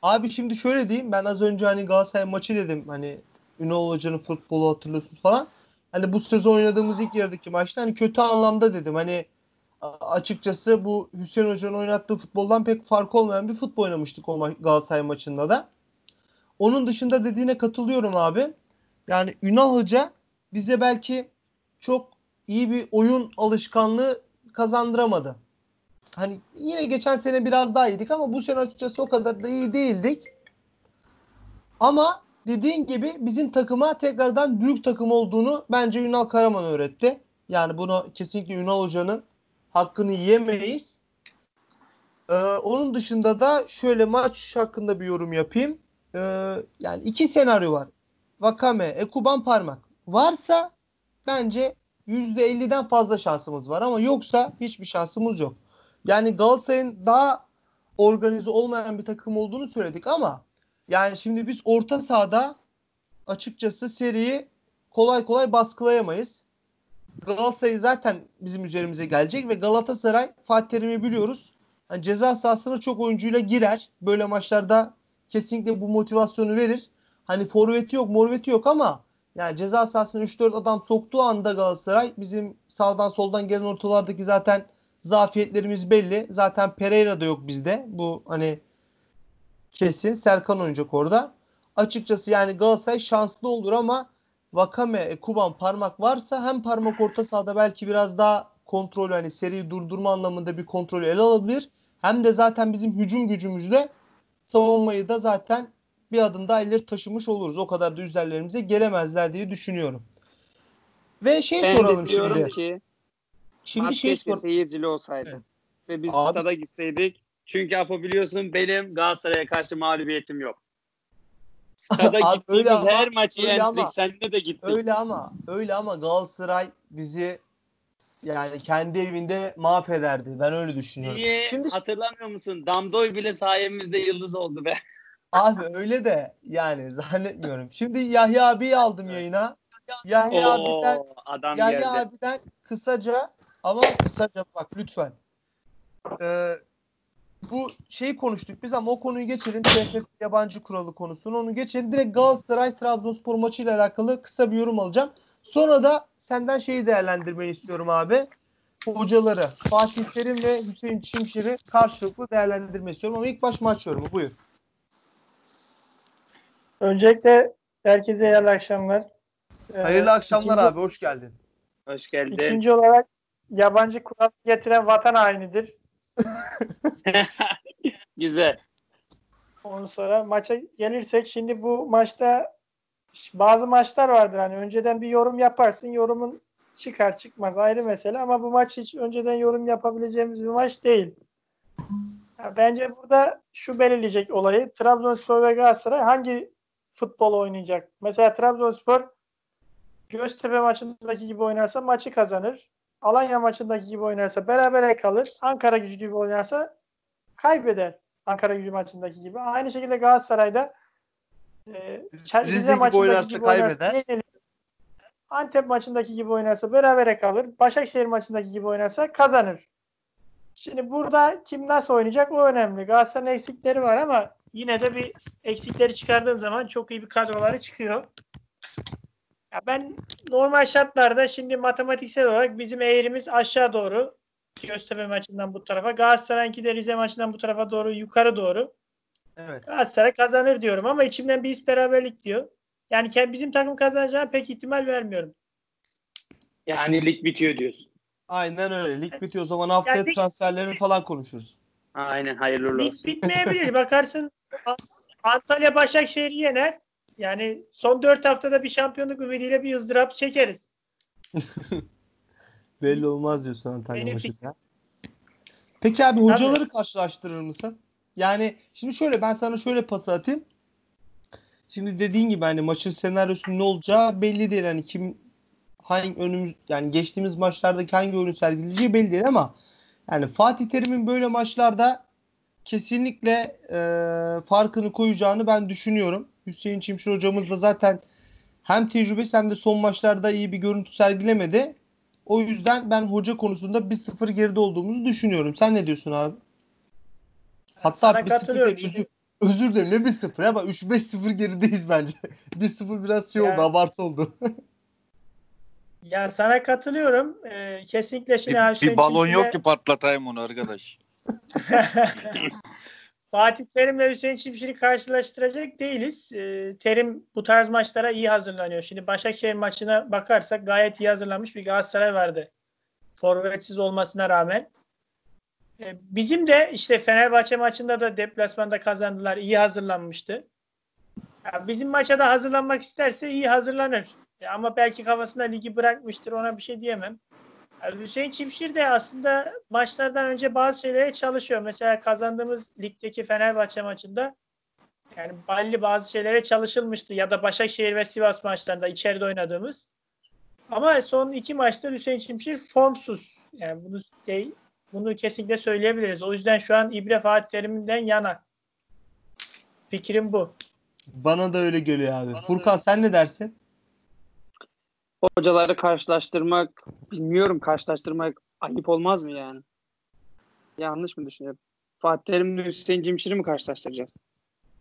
Abi şimdi şöyle diyeyim. Ben az önce hani Galatasaray maçı dedim. Hani Ünal Hoca'nın futbolu hatırlıyorsun falan. Hani bu sezon oynadığımız ilk yarıdaki maçta hani kötü anlamda dedim. Hani açıkçası bu Hüseyin Hoca'nın oynattığı futboldan pek fark olmayan bir futbol oynamıştık o ma- Galatasaray maçında da. Onun dışında dediğine katılıyorum abi. Yani Ünal Hoca bize belki çok iyi bir oyun alışkanlığı kazandıramadı. Hani yine geçen sene biraz daha iyiydik ama bu sene açıkçası o kadar da iyi değildik. Ama dediğin gibi bizim takıma tekrardan büyük takım olduğunu bence Ünal Karaman öğretti. Yani bunu kesinlikle Ünal Hoca'nın hakkını yiyemeyiz. Ee, onun dışında da şöyle maç hakkında bir yorum yapayım. Ee, yani iki senaryo var. Vakame, Ekuban Parmak. Varsa bence %50'den fazla şansımız var ama yoksa hiçbir şansımız yok. Yani Galatasaray'ın daha organize olmayan bir takım olduğunu söyledik ama yani şimdi biz orta sahada açıkçası seriyi kolay kolay baskılayamayız. Galatasaray zaten bizim üzerimize gelecek ve Galatasaray Fatih Terim'i biliyoruz. Yani ceza sahasına çok oyuncuyla girer. Böyle maçlarda kesinlikle bu motivasyonu verir. Hani forveti yok, morveti yok ama yani ceza sahasına 3-4 adam soktuğu anda Galatasaray bizim sağdan soldan gelen ortalardaki zaten zafiyetlerimiz belli. Zaten Pereira da yok bizde. Bu hani kesin. Serkan oynayacak orada. Açıkçası yani Galatasaray şanslı olur ama Vakame, Kuban parmak varsa hem parmak orta sahada belki biraz daha kontrol hani seriyi durdurma anlamında bir kontrolü ele alabilir. Hem de zaten bizim hücum gücümüzle savunmayı da zaten bir adım daha ileri taşımış oluruz. O kadar da üzerlerimize gelemezler diye düşünüyorum. Ve şey ben soralım şimdi. ki şimdi şey sor seyircili olsaydı evet. ve biz Abi... stada gitseydik. Çünkü Apo biliyorsun benim Galatasaray'a karşı mağlubiyetim yok. Stada gittiğimiz ama, her maçı yendik. Ama, Seninle de gittik. Öyle ama öyle ama Galatasaray bizi yani kendi evinde mahvederdi. Ben öyle düşünüyorum. Niye? Şimdi hatırlamıyor musun? Damdoy bile sayemizde yıldız oldu be. Abi öyle de yani zannetmiyorum. Şimdi Yahya abi aldım yayına. Yahya Oo, abiden adam Yahya geldi. abiden kısaca ama kısaca bak lütfen. Ee, bu şeyi konuştuk biz ama o konuyu geçelim. TFF yabancı kuralı konusunu onu geçelim. Direkt Galatasaray Trabzonspor maçıyla alakalı kısa bir yorum alacağım. Sonra da senden şeyi değerlendirmeyi istiyorum abi. Hocaları Fatih Terim ve Hüseyin Çimşir'i karşılıklı değerlendirmeyi istiyorum ama ilk baş maç yorumu buyur. Öncelikle herkese hayırlı akşamlar. Ee, hayırlı akşamlar ikinci, abi hoş geldin. Hoş geldin. İkinci olarak yabancı kural getiren vatan hainidir. Güzel. Ondan sonra maça gelirsek şimdi bu maçta bazı maçlar vardır hani önceden bir yorum yaparsın yorumun çıkar çıkmaz ayrı mesele ama bu maç hiç önceden yorum yapabileceğimiz bir maç değil. Bence burada şu belirleyecek olayı Trabzonspor ve Galatasaray hangi futbol oynayacak. Mesela Trabzonspor Göztepe maçındaki gibi oynarsa maçı kazanır. Alanya maçındaki gibi oynarsa berabere kalır. Ankara gücü gibi oynarsa kaybeder. Ankara gücü maçındaki gibi. Aynı şekilde Galatasaray'da e, Rize maçındaki oynarsa gibi kaybeder. Oynarsa, Antep maçındaki gibi oynarsa berabere kalır. Başakşehir maçındaki gibi oynarsa kazanır. Şimdi burada kim nasıl oynayacak o önemli. Galatasaray'ın eksikleri var ama yine de bir eksikleri çıkardığım zaman çok iyi bir kadroları çıkıyor. Ya ben normal şartlarda şimdi matematiksel olarak bizim eğrimiz aşağı doğru. Göztepe maçından bu tarafa. Galatasaray'ınki de Rize maçından bu tarafa doğru yukarı doğru. Evet. Galatasaray kazanır diyorum ama içimden bir his beraberlik diyor. Yani bizim takım kazanacağına pek ihtimal vermiyorum. Yani lig bitiyor diyorsun. Aynen öyle. Lig bitiyor o zaman haftaya yani, transferlerini falan konuşuruz. Aynen hayırlı olsun. Lig bitmeyebilir. Bakarsın Antalya Başakşehir'i yener. Yani son dört haftada bir şampiyonluk ümidiyle bir ızdırap çekeriz. Belli olmaz diyorsun Antalya maçında. Peki abi hocaları Tabii. karşılaştırır mısın? Yani şimdi şöyle ben sana şöyle pas atayım. Şimdi dediğin gibi hani maçın senaryosu ne olacağı belli değil. Hani kim hangi önümüz yani geçtiğimiz maçlardaki hangi oyunu sergileyeceği belli değil ama yani Fatih Terim'in böyle maçlarda kesinlikle e, farkını koyacağını ben düşünüyorum. Hüseyin Çimşir hocamız da zaten hem tecrübesi hem de son maçlarda iyi bir görüntü sergilemedi. O yüzden ben hoca konusunda 1-0 geride olduğumuzu düşünüyorum. Sen ne diyorsun abi? Hatta Sana 1-0 katılıyorum. değil, özür, özür dilerim ne 1-0 ya bak 3-5-0 gerideyiz bence. 1-0 biraz şey Yani- oldu abartı oldu. Ya sana katılıyorum. Ee, kesinlikle şimdi Bir, Hüseyin bir balon yok ki patlatayım onu arkadaş. Fatih Terim'le Hüseyin Çimşir'i karşılaştıracak değiliz. Ee, Terim bu tarz maçlara iyi hazırlanıyor. Şimdi Başakşehir maçına bakarsak gayet iyi hazırlanmış bir Galatasaray vardı. Forvetsiz olmasına rağmen. Ee, bizim de işte Fenerbahçe maçında da deplasmanda kazandılar. İyi hazırlanmıştı. Ya bizim maça da hazırlanmak isterse iyi hazırlanır. E, ama belki kafasında ligi bırakmıştır. Ona bir şey diyemem. Hüseyin Çimşir de aslında maçlardan önce bazı şeylere çalışıyor. Mesela kazandığımız ligdeki Fenerbahçe maçında yani balli bazı şeylere çalışılmıştı ya da Başakşehir ve Sivas maçlarında içeride oynadığımız. Ama son iki maçta Hüseyin Çimşir formsuz. Yani bunu şey, bunu kesinlikle söyleyebiliriz. O yüzden şu an İbre Fatih Terim'den yana. Fikrim bu. Bana da öyle geliyor abi. Furkan sen ne dersin? Hocaları karşılaştırmak bilmiyorum karşılaştırmak ayıp olmaz mı yani? Yanlış mı düşünüyorum? Fatih Terim'le Hüseyin Cimşir'i mi karşılaştıracağız?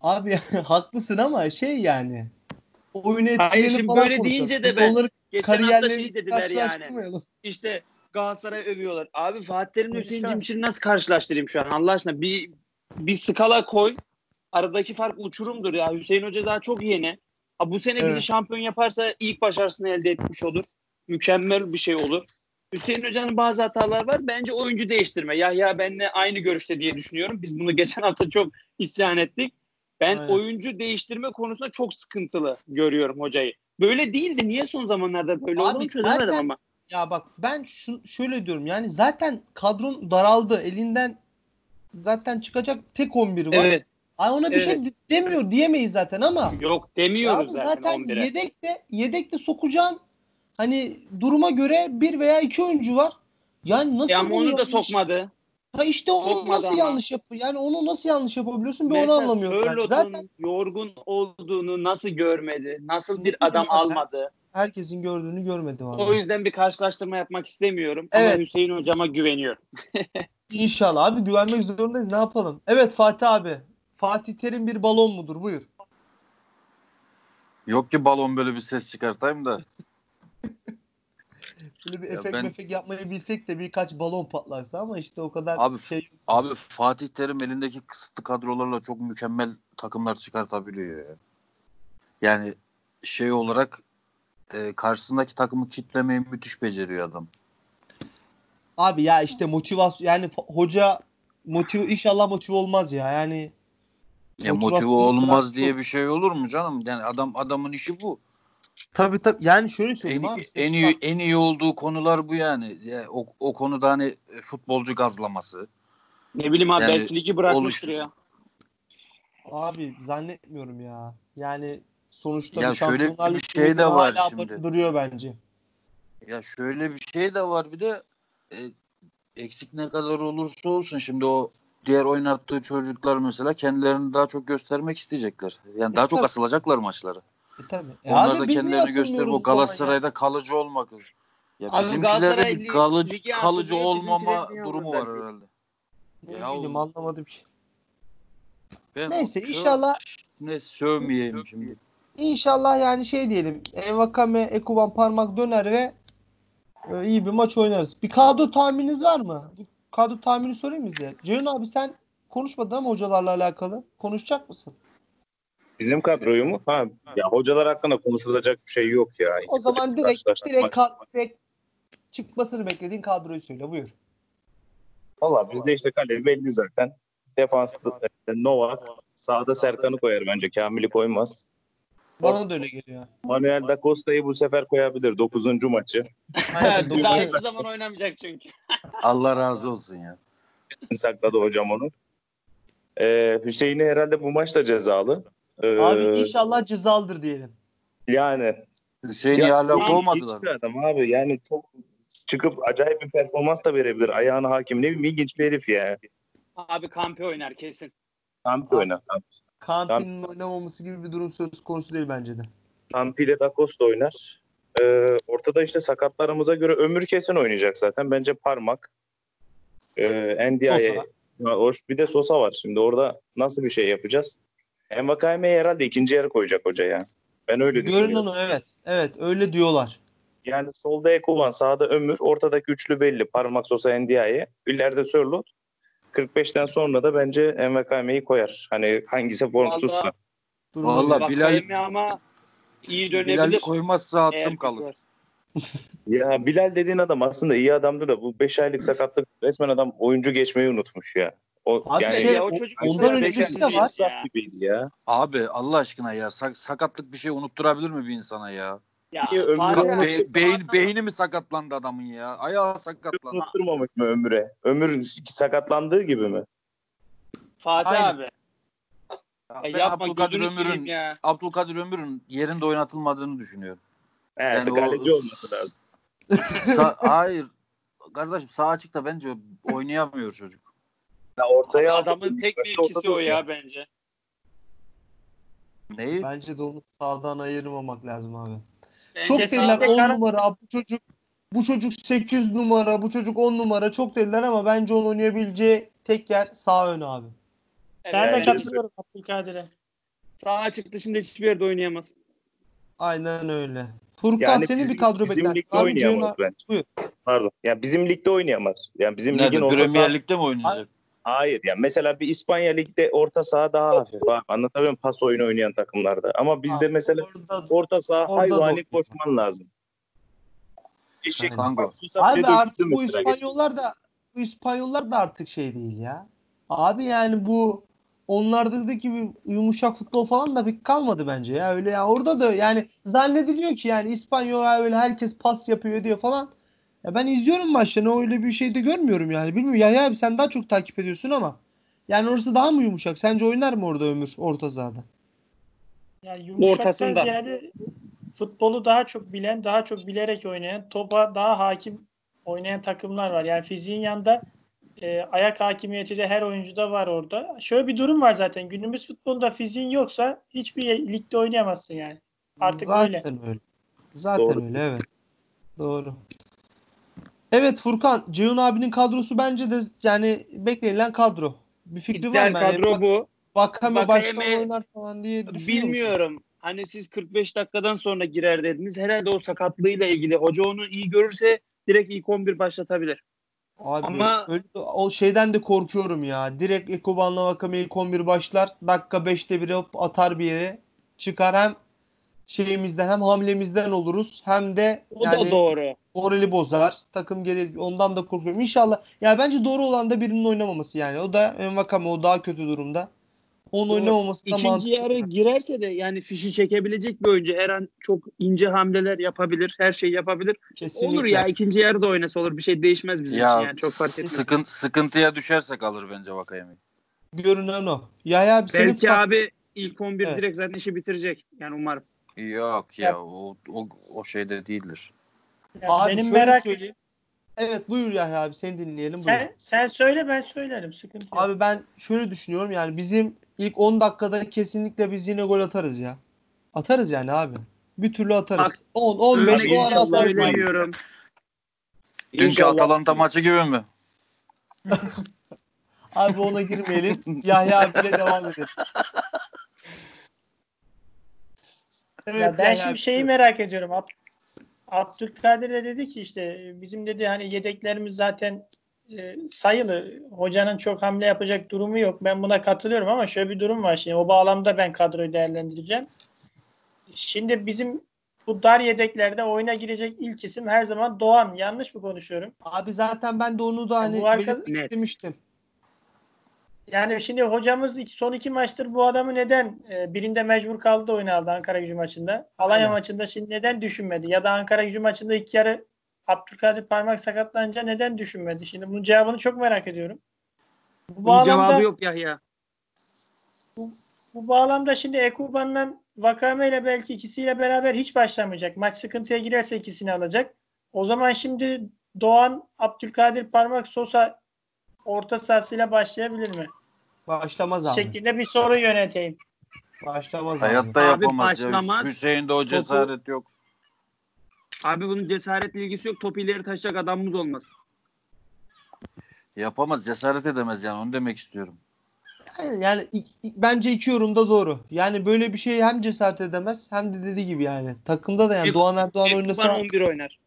Abi haklısın ama şey yani. Oyun etkilerini şimdi falan böyle konuşalım. deyince de ben onları Geçen hafta şey dediler yani. karşılaştırmayalım. İşte Galatasaray övüyorlar. Abi Fatih Terim'le Hüseyin. Cimşir'i nasıl karşılaştırayım şu an Allah aşkına? Bir, bir skala koy. Aradaki fark uçurumdur ya. Hüseyin Hoca daha çok yeni. Ha, bu sene Evet. bizi şampiyon yaparsa ilk başarısını elde etmiş olur. Mükemmel bir şey olur. Hüseyin Hoca'nın bazı hatalar var. Bence oyuncu değiştirme. Ya ya benle aynı görüşte diye düşünüyorum. Biz bunu geçen hafta çok isyan ettik. Ben Aynen. oyuncu değiştirme konusunda çok sıkıntılı görüyorum hocayı. Böyle değildi. Niye son zamanlarda böyle olduğunu çözemedim zaten- ama. Ya bak ben şu, şöyle diyorum yani zaten kadron daraldı. Elinden zaten çıkacak tek 11 var. Evet. Ay ona bir Evet. şey demiyor diyemeyiz zaten ama Yok demiyoruz zaten, zaten 11'e. yedekte yedekte sokacağın hani duruma göre bir veya iki oyuncu var. Yani nasıl bunu onu da sokmadı. Ha işte onu Sokmadı nasıl ama. yanlış yap yani onu nasıl yanlış yapabiliyorsun ben onu Mesela anlamıyorum. Sörlot'un Zaten yorgun olduğunu nasıl görmedi? Nasıl bir adam almadı? herkesin gördüğünü görmedim abi. O yüzden bir karşılaştırma yapmak istemiyorum. Evet. Ama Hüseyin hocama güveniyorum. İnşallah abi güvenmek zorundayız ne yapalım. Evet Fatih abi. Fatih Terim bir balon mudur? Buyur. Yok ki balon böyle bir ses çıkartayım da. Böyle bir Ya efekt ben- mefek yapmayı bilsek de birkaç balon patlarsa ama işte o kadar Abi, şey Abi Fatih Terim elindeki kısıtlı kadrolarla çok mükemmel takımlar çıkartabiliyor ya. Yani şey olarak e, karşısındaki takımı kitlemeyi müthiş beceriyor adam. Abi ya işte motivasyon yani hoca motive inşallah motive olmaz ya. Yani Ya motive olmaz diye çok- bir şey olur mu canım? Yani adam adamın işi bu. Tabii tabii yani şöyle En, söyleyeyim abi. en iyi en iyi olduğu konular bu yani. Ya, o, o konuda hani e, futbolcu gazlaması. Ne bileyim abi Yani belki ligi bırakmıştır oluş- ya. Abi zannetmiyorum ya. Yani sonuçta Ya şöyle Şampiyonlar bir şey de var hala şimdi. duruyor bence. Ya şöyle bir şey de var bir de e, eksik ne kadar olursa olsun şimdi o diğer oynattığı çocuklar mesela kendilerini daha çok göstermek isteyecekler. Yani daha E, çok tabii. asılacaklar maçlara. E tabii. E Onlar abi da kendilerini gösterip o sonra ya? Galatasaray'da kalıcı olmak. Ya Abi bizimkilerde bir kalıcı, ligi kalıcı olmama durumu var belki? herhalde. Ne Ya bileyim anlamadım ki. Ben Neyse inşallah ne sövmeyeyim şimdi. İnşallah yani şey diyelim. Envakame, Ekuban parmak döner ve e, iyi bir maç oynarız. Bir kadro tahmininiz var mı? Bir kadro tahmini sorayım mı size? Ceyhun abi sen konuşmadın ama hocalarla alakalı. Konuşacak mısın? Bizim kadroyu mu? Ha, ya hocalar hakkında konuşulacak bir şey yok ya. O Hiç zaman direkt direkt, ka- direkt çıkmasını beklediğin kadroyu söyle. Buyur. Valla bizde işte kale belli zaten. Defansta Novak. Sağda Serkan'ı koyar bence. Kamil'i koymaz. Bana da öyle geliyor. Manuel da Costa'yı bu sefer koyabilir. 9. maçı. Daha hiçbir zaman oynamayacak çünkü. Allah razı olsun ya. Sakladı hocam onu. Ee, Hüseyin'i herhalde bu maçta cezalı. Ee, Abi inşallah cezalıdır diyelim. Yani Hüseyin'i Ya, hala iyi- kovmadılar. hiçbir adam abi. Yani çok çıkıp acayip bir performans da verebilir. Ayağına hakim. Ne bileyim ilginç bir herif ya. Abi kampe oynar kesin. Kamp oynar. Kamp. Kampi'nin oynamaması gibi bir durum söz konusu değil bence de. Kampi ile Da Costa oynar. Ee, ortada işte sakatlarımıza göre ömür kesin oynayacak zaten. Bence parmak. Ee, NDI'ye hoş bir de Sosa var. Şimdi orada nasıl bir şey yapacağız? Envakayeme'yi herhalde ikinci yarı koyacak hoca ya. Ben öyle Görünen düşünüyorum. o evet. Evet öyle diyorlar. Yani solda Ekuban, sağda Ömür, ortadaki üçlü belli. Parmak Sosa NDI'ye. İleride Sörlot. 45'ten sonra da bence Envakayeme'yi koyar. Hani hangisi formsuzsa. Vallahi- Durum Vallahi Bak Bilal- ama iyi dönebilir. Bilal'i koymazsa hatırım kalır. Ya Bilal dediğin adam aslında iyi adamdı da bu 5 aylık sakatlık resmen adam oyuncu geçmeyi unutmuş ya. O Abi yani şey, ya o çocuk ondan bekar de var. ya. gibiydi ya. Abi Allah aşkına ya sak- sakatlık bir şey unutturabilir mi bir insana ya? Ya, ömrü abi, Be- beyin, beyni mi sakatlandı adamın ya? Ayağı sakatlandı. Unutturmamış mı Ömür'e? Ömür sakatlandığı gibi mi? Fatih Aynen. abi. Ya ben yapma Abdülkadir Ömür'ün ya. Abdülkadir Ömür'ün yerinde oynatılmadığını düşünüyorum. He, Yani o- kaleci olması lazım. Sa- hayır. Kardeşim sağ açıkta bence oynayamıyor çocuk. Ya ortaya Adamın tek bir ikisi o ya bence. Neyi? Bence de onu sağdan ayırmamak lazım abi. Bence Çok dediler sağda 10 kara- numara bu çocuk bu çocuk 8 numara bu çocuk 10 numara çok dediler ama bence onun oynayabileceği tek yer sağ ön abi. Evet, Ben de katılıyorum Abdülkadir'e. Sağ açık dışında hiçbir yerde oynayamaz. Aynen öyle. Furkan Yani senin bizim, bir kadro bizim bekler. ligde oynayamaz bence. Buyur. Pardon. Ya bizim ligde oynayamaz. Yani bizim Nerede? ligin Premier Lig'de mi oynayacak? Hayır. Yani mesela bir İspanya Lig'de orta saha daha hafif abi. Anlatabiliyor muyum? Pas oyunu oynayan takımlarda. Ama bizde Abi, mesela Orada, orta saha orada da hayvani koşman lazım. Eşek abi artık döktü bu. İspanyollar da bu İspanyollar da artık şey değil ya. Abi yani bu onlardaki gibi yumuşak futbol falan da pek kalmadı bence ya öyle ya orada da yani zannediliyor ki yani İspanyol öyle herkes pas yapıyor diyor falan. Ya ben izliyorum maçlarını öyle bir şey de görmüyorum yani. Bilmiyorum Yahya abi sen daha çok takip ediyorsun ama yani orası daha mı yumuşak? Sence oynar mı orada Ömür orta sahada? Yani yumuşaktan Ortasında. ziyade futbolu daha çok bilen, daha çok bilerek oynayan, topa daha hakim oynayan takımlar var. Yani fiziğin yanında e, ayak hakimiyeti de her oyuncuda var orada. Şöyle bir durum var zaten. Günümüz futbolunda fiziğin yoksa hiçbir ligde oynayamazsın yani. Artık Zaten öyle. öyle. Zaten Doğru. öyle evet. Doğru. Evet Furkan, Ceyhun abinin kadrosu bence de yani beklenilen kadro. Bir fikri var İdeal mı? Yani kadro bak- bu. Vakame baştan oynar falan diye musun? Bilmiyorum. Hani siz 45 dakikadan sonra girer dediniz. Herhalde o sakatlığıyla ilgili. Hoca onu iyi görürse direkt ilk 11 başlatabilir. Abi Ama- öyle, o şeyden de korkuyorum ya. Direkt Ekoban'la Vakame ilk 11 başlar. Dakika 5'te bir hop atar bir yere. Çıkar hem şeyimizden hem hamlemizden oluruz hem de O yani da doğru. morali bozar. Takım geri ondan da korkuyorum. İnşallah. Ya bence doğru olan da birinin oynamaması yani. O da Envakame o daha kötü durumda. Onun Doğru. oynamaması da İkinci mantıklı. yarı girerse de yani fişi çekebilecek bir oyuncu. Her an çok ince hamleler yapabilir. Her şeyi yapabilir. Kesinlikle. Olur ya ikinci yarı da oynasa olur. Bir şey değişmez bizim Ya, için yani. Çok fark etmez. Sıkın, sıkıntıya düşersek alır bence Vakayemi. Görünen o. Ya abi senin Belki abi ilk 11 Evet. direkt zaten işi bitirecek. Yani umarım. Yok ya, Ya- o, o, o şeyde değildir. Yani Abi benim merak söyleyeyim. Evet buyur Yahya abi seni dinleyelim. Buyur. sen, sen söyle ben söylerim. Sıkıntı yok. Abi ben şöyle düşünüyorum yani bizim ilk 10 dakikada kesinlikle biz yine gol atarız ya. Atarız yani abi. Bir türlü atarız. Bak, 10 15 Öyle gol inşallah atarız. öyle. söylemiyorum. Dünkü Atalanta maçı gibi mi? Abi ona girmeyelim. Yahya abiyle devam edelim. Evet, Ya ben Yahya şimdi şeyi merak ediyorum. Ab Abdülkadir de dedi ki işte bizim dedi hani yedeklerimiz zaten e, sayılı. Hocanın çok hamle yapacak durumu yok. Ben buna katılıyorum ama şöyle bir durum var şimdi. O bağlamda ben kadroyu değerlendireceğim. Şimdi bizim bu dar yedeklerde oyuna girecek ilk isim her zaman Doğan. Yanlış mı konuşuyorum? Abi zaten ben de onu da hani bu arka- belirtmek istemiştim. Yani şimdi hocamız iki- son iki maçtır bu adamı neden e, birinde mecbur kaldı oyuna aldı Ankara gücü maçında. Alanya Aynen. maçında şimdi neden düşünmedi? Ya da Ankara gücü maçında ilk yarı Abdülkadir parmak sakatlanınca neden düşünmedi? Şimdi bunun cevabını çok merak ediyorum. Bu Bunun bağlamda, cevabı yok Yahya. bu bağlamda şimdi Ekuban'la Vakame ile belki ikisiyle beraber hiç başlamayacak. Maç sıkıntıya girerse ikisini alacak. O zaman şimdi Doğan, Abdülkadir Parmak Sosa orta sahasıyla başlayabilir mi? Başlamaz abi. Şeklinde bir soru yöneteyim. Başlamaz Hayatta abi. yapamaz. ya. başlamaz. Hüseyin'de o cesaret yok. Abi bunun cesaretle ilgisi yok. Topu ileri taşıyacak adamımız olmaz. Yapamaz. Cesaret edemez yani. Onu demek istiyorum. Yani, yani ik- ik- bence iki yorum da doğru. Yani böyle bir şey hem cesaret edemez hem de dediği gibi yani. Takımda da yani Ek- Doğan Erdoğan Ekuban oynasa 11 oynar.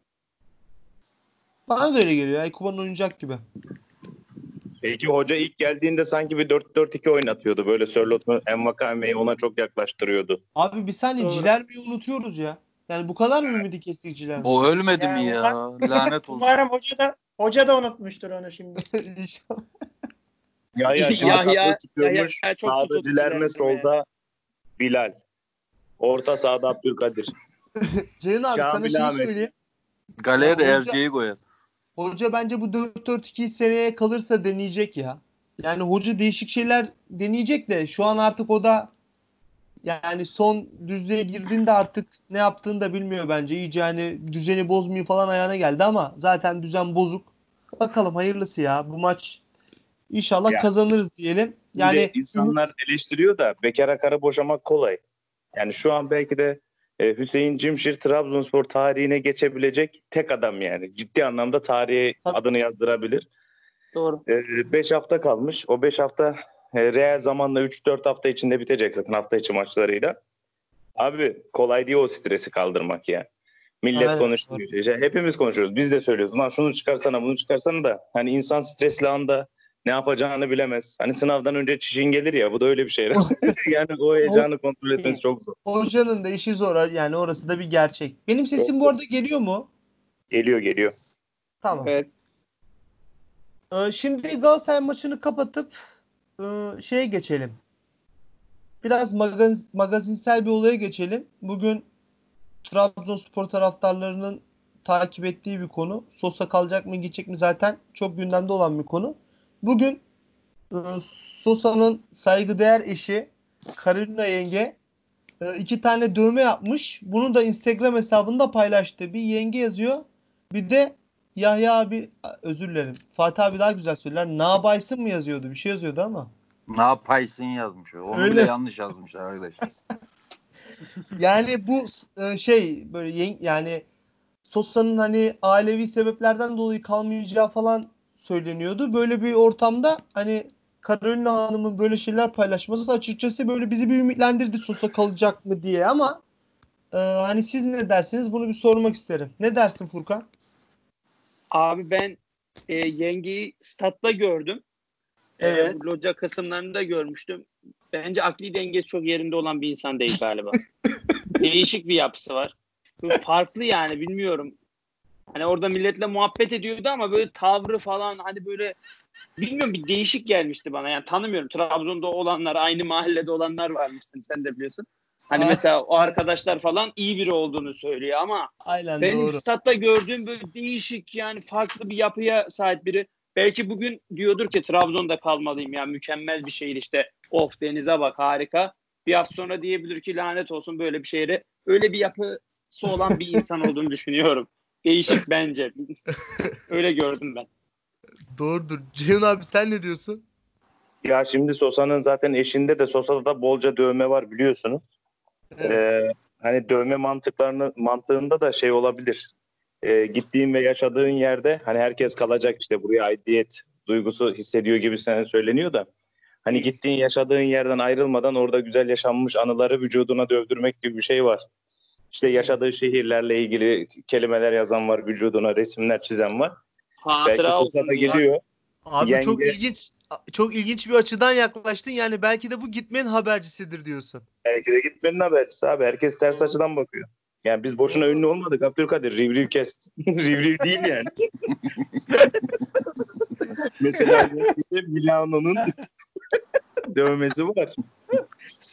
bana da öyle geliyor. Ekuban oynayacak gibi. Peki hoca ilk geldiğinde sanki bir 4-4-2 oynatıyordu. Böyle Sörlot'u Envakame'yi ona çok yaklaştırıyordu. Abi bir saniye Doğru. Cilerme'yi unutuyoruz ya. Yani bu kadar mı ümidi kestik Cilerme? O ölmedi Yani mi ya? Lanet olsun. Umarım hoca da hoca da unutmuştur onu şimdi. İnşallah. Ya ya şimdi Yahya- kadro çıkıyormuş. Yahya çok Sağda Cilerme. solda Bilal. Orta sahada Abdülkadir. Ceyhun abi sana Kamil şey Ahmet. söyleyeyim. Galeye de Ya Erceği koyar. Hoca bence bu 4-4-2 seneye kalırsa deneyecek ya. Yani hoca değişik şeyler deneyecek de şu an artık o da yani son düzlüğe girdiğinde artık ne yaptığını da bilmiyor bence. İyice hani düzeni bozmuyor falan ayağına geldi ama zaten düzen bozuk. Bakalım hayırlısı ya. Bu maç inşallah Ya. kazanırız diyelim. Yani Yani insanlar eleştiriyor da bekara karı boşamak kolay. Yani şu an belki de e, Hüseyin Cimşir Trabzonspor tarihine geçebilecek tek adam yani. Ciddi anlamda tarihe Tabii. adını yazdırabilir. Doğru. 5 hafta kalmış. O 5 hafta e, real zamanla 3-4 hafta içinde bitecek zaten hafta içi maçlarıyla. Abi kolay değil o stresi kaldırmak ya. Millet Aynen. konuşuyor. İşte hepimiz konuşuyoruz. Biz de söylüyoruz. Lan şunu çıkarsana bunu çıkarsana da. Hani insan stresli anda ne yapacağını bilemez. Hani sınavdan önce çişin gelir ya bu da öyle bir şey. yani o heyecanı kontrol etmesi çok zor. hocanın da işi zor. Yani orası da bir gerçek. Benim sesim bu arada geliyor mu? Geliyor geliyor. Tamam. Evet. Ee, Şimdi Galatasaray maçını kapatıp e, şeye geçelim. Biraz magaz, magazinsel bir olaya geçelim. Bugün Trabzonspor taraftarlarının takip ettiği bir konu. Sosa kalacak mı gidecek mi zaten çok gündemde olan bir konu. Bugün e, Sosa'nın saygıdeğer eşi Karolina yenge e, iki tane dövme yapmış. Bunu da Instagram hesabında paylaştı. Bir yenge yazıyor. Bir de Yahya abi özür dilerim. Fatih abi daha güzel söyler. Nabaysın mı yazıyordu? Bir şey yazıyordu ama. Ne yapaysın yazmış. Onu Öyle. bile yanlış yazmışlar arkadaşlar. Yani bu e, şey böyle yani Sosa'nın hani ailevi sebeplerden dolayı kalmayacağı falan söyleniyordu. Böyle bir ortamda hani Carolina Hanım'ın böyle şeyler paylaşması açıkçası böyle bizi bir ümitlendirdi Sosa kalacak mı diye ama e, hani siz ne dersiniz bunu bir sormak isterim. Ne dersin Furkan? Abi ben e, yengeyi statta gördüm. E, Evet. bu loca kısımlarında görmüştüm. Bence akli dengesi çok yerinde olan bir insan değil galiba. Değişik bir yapısı var. Böyle farklı yani bilmiyorum. Hani orada milletle muhabbet ediyordu ama böyle tavrı falan hani böyle bilmiyorum bir değişik gelmişti bana. Yani tanımıyorum. Trabzon'da olanlar, aynı mahallede olanlar varmış. Hani sen de biliyorsun. Hani Aa. mesela o arkadaşlar falan iyi biri olduğunu söylüyor ama Aynen benim doğru. statta gördüğüm böyle değişik yani farklı bir yapıya sahip biri. Belki bugün diyordur ki Trabzon'da kalmalıyım ya mükemmel bir şehir işte. Of denize bak harika. Bir hafta sonra diyebilir ki lanet olsun böyle bir şehre. Öyle bir yapısı olan bir insan olduğunu düşünüyorum. Değişik bence. Öyle gördüm ben. Doğrudur. Ceyhun abi sen ne diyorsun? Ya şimdi Sosa'nın zaten eşinde de Sosa'da da bolca dövme var biliyorsunuz. Ee, hani dövme mantıklarını mantığında da şey olabilir. Ee, gittiğin ve yaşadığın yerde hani herkes kalacak işte buraya aidiyet duygusu hissediyor gibi sana söyleniyor da hani gittiğin yaşadığın yerden ayrılmadan orada güzel yaşanmış anıları vücuduna dövdürmek gibi bir şey var. İşte yaşadığı şehirlerle ilgili kelimeler yazan var, vücuduna resimler çizen var. Belki Hatıra olsun. Sosa'da diye. gidiyor. Abi Yenge- çok ilginç çok ilginç bir açıdan yaklaştın. Yani belki de bu gitmenin habercisidir diyorsun. Belki de gitmenin habercisi abi. Herkes ters açıdan bakıyor. Yani biz boşuna ünlü olmadık Abdülkadir. Rivriv kes. Rivriv değil yani. Mesela Milano'nun dövmesi var.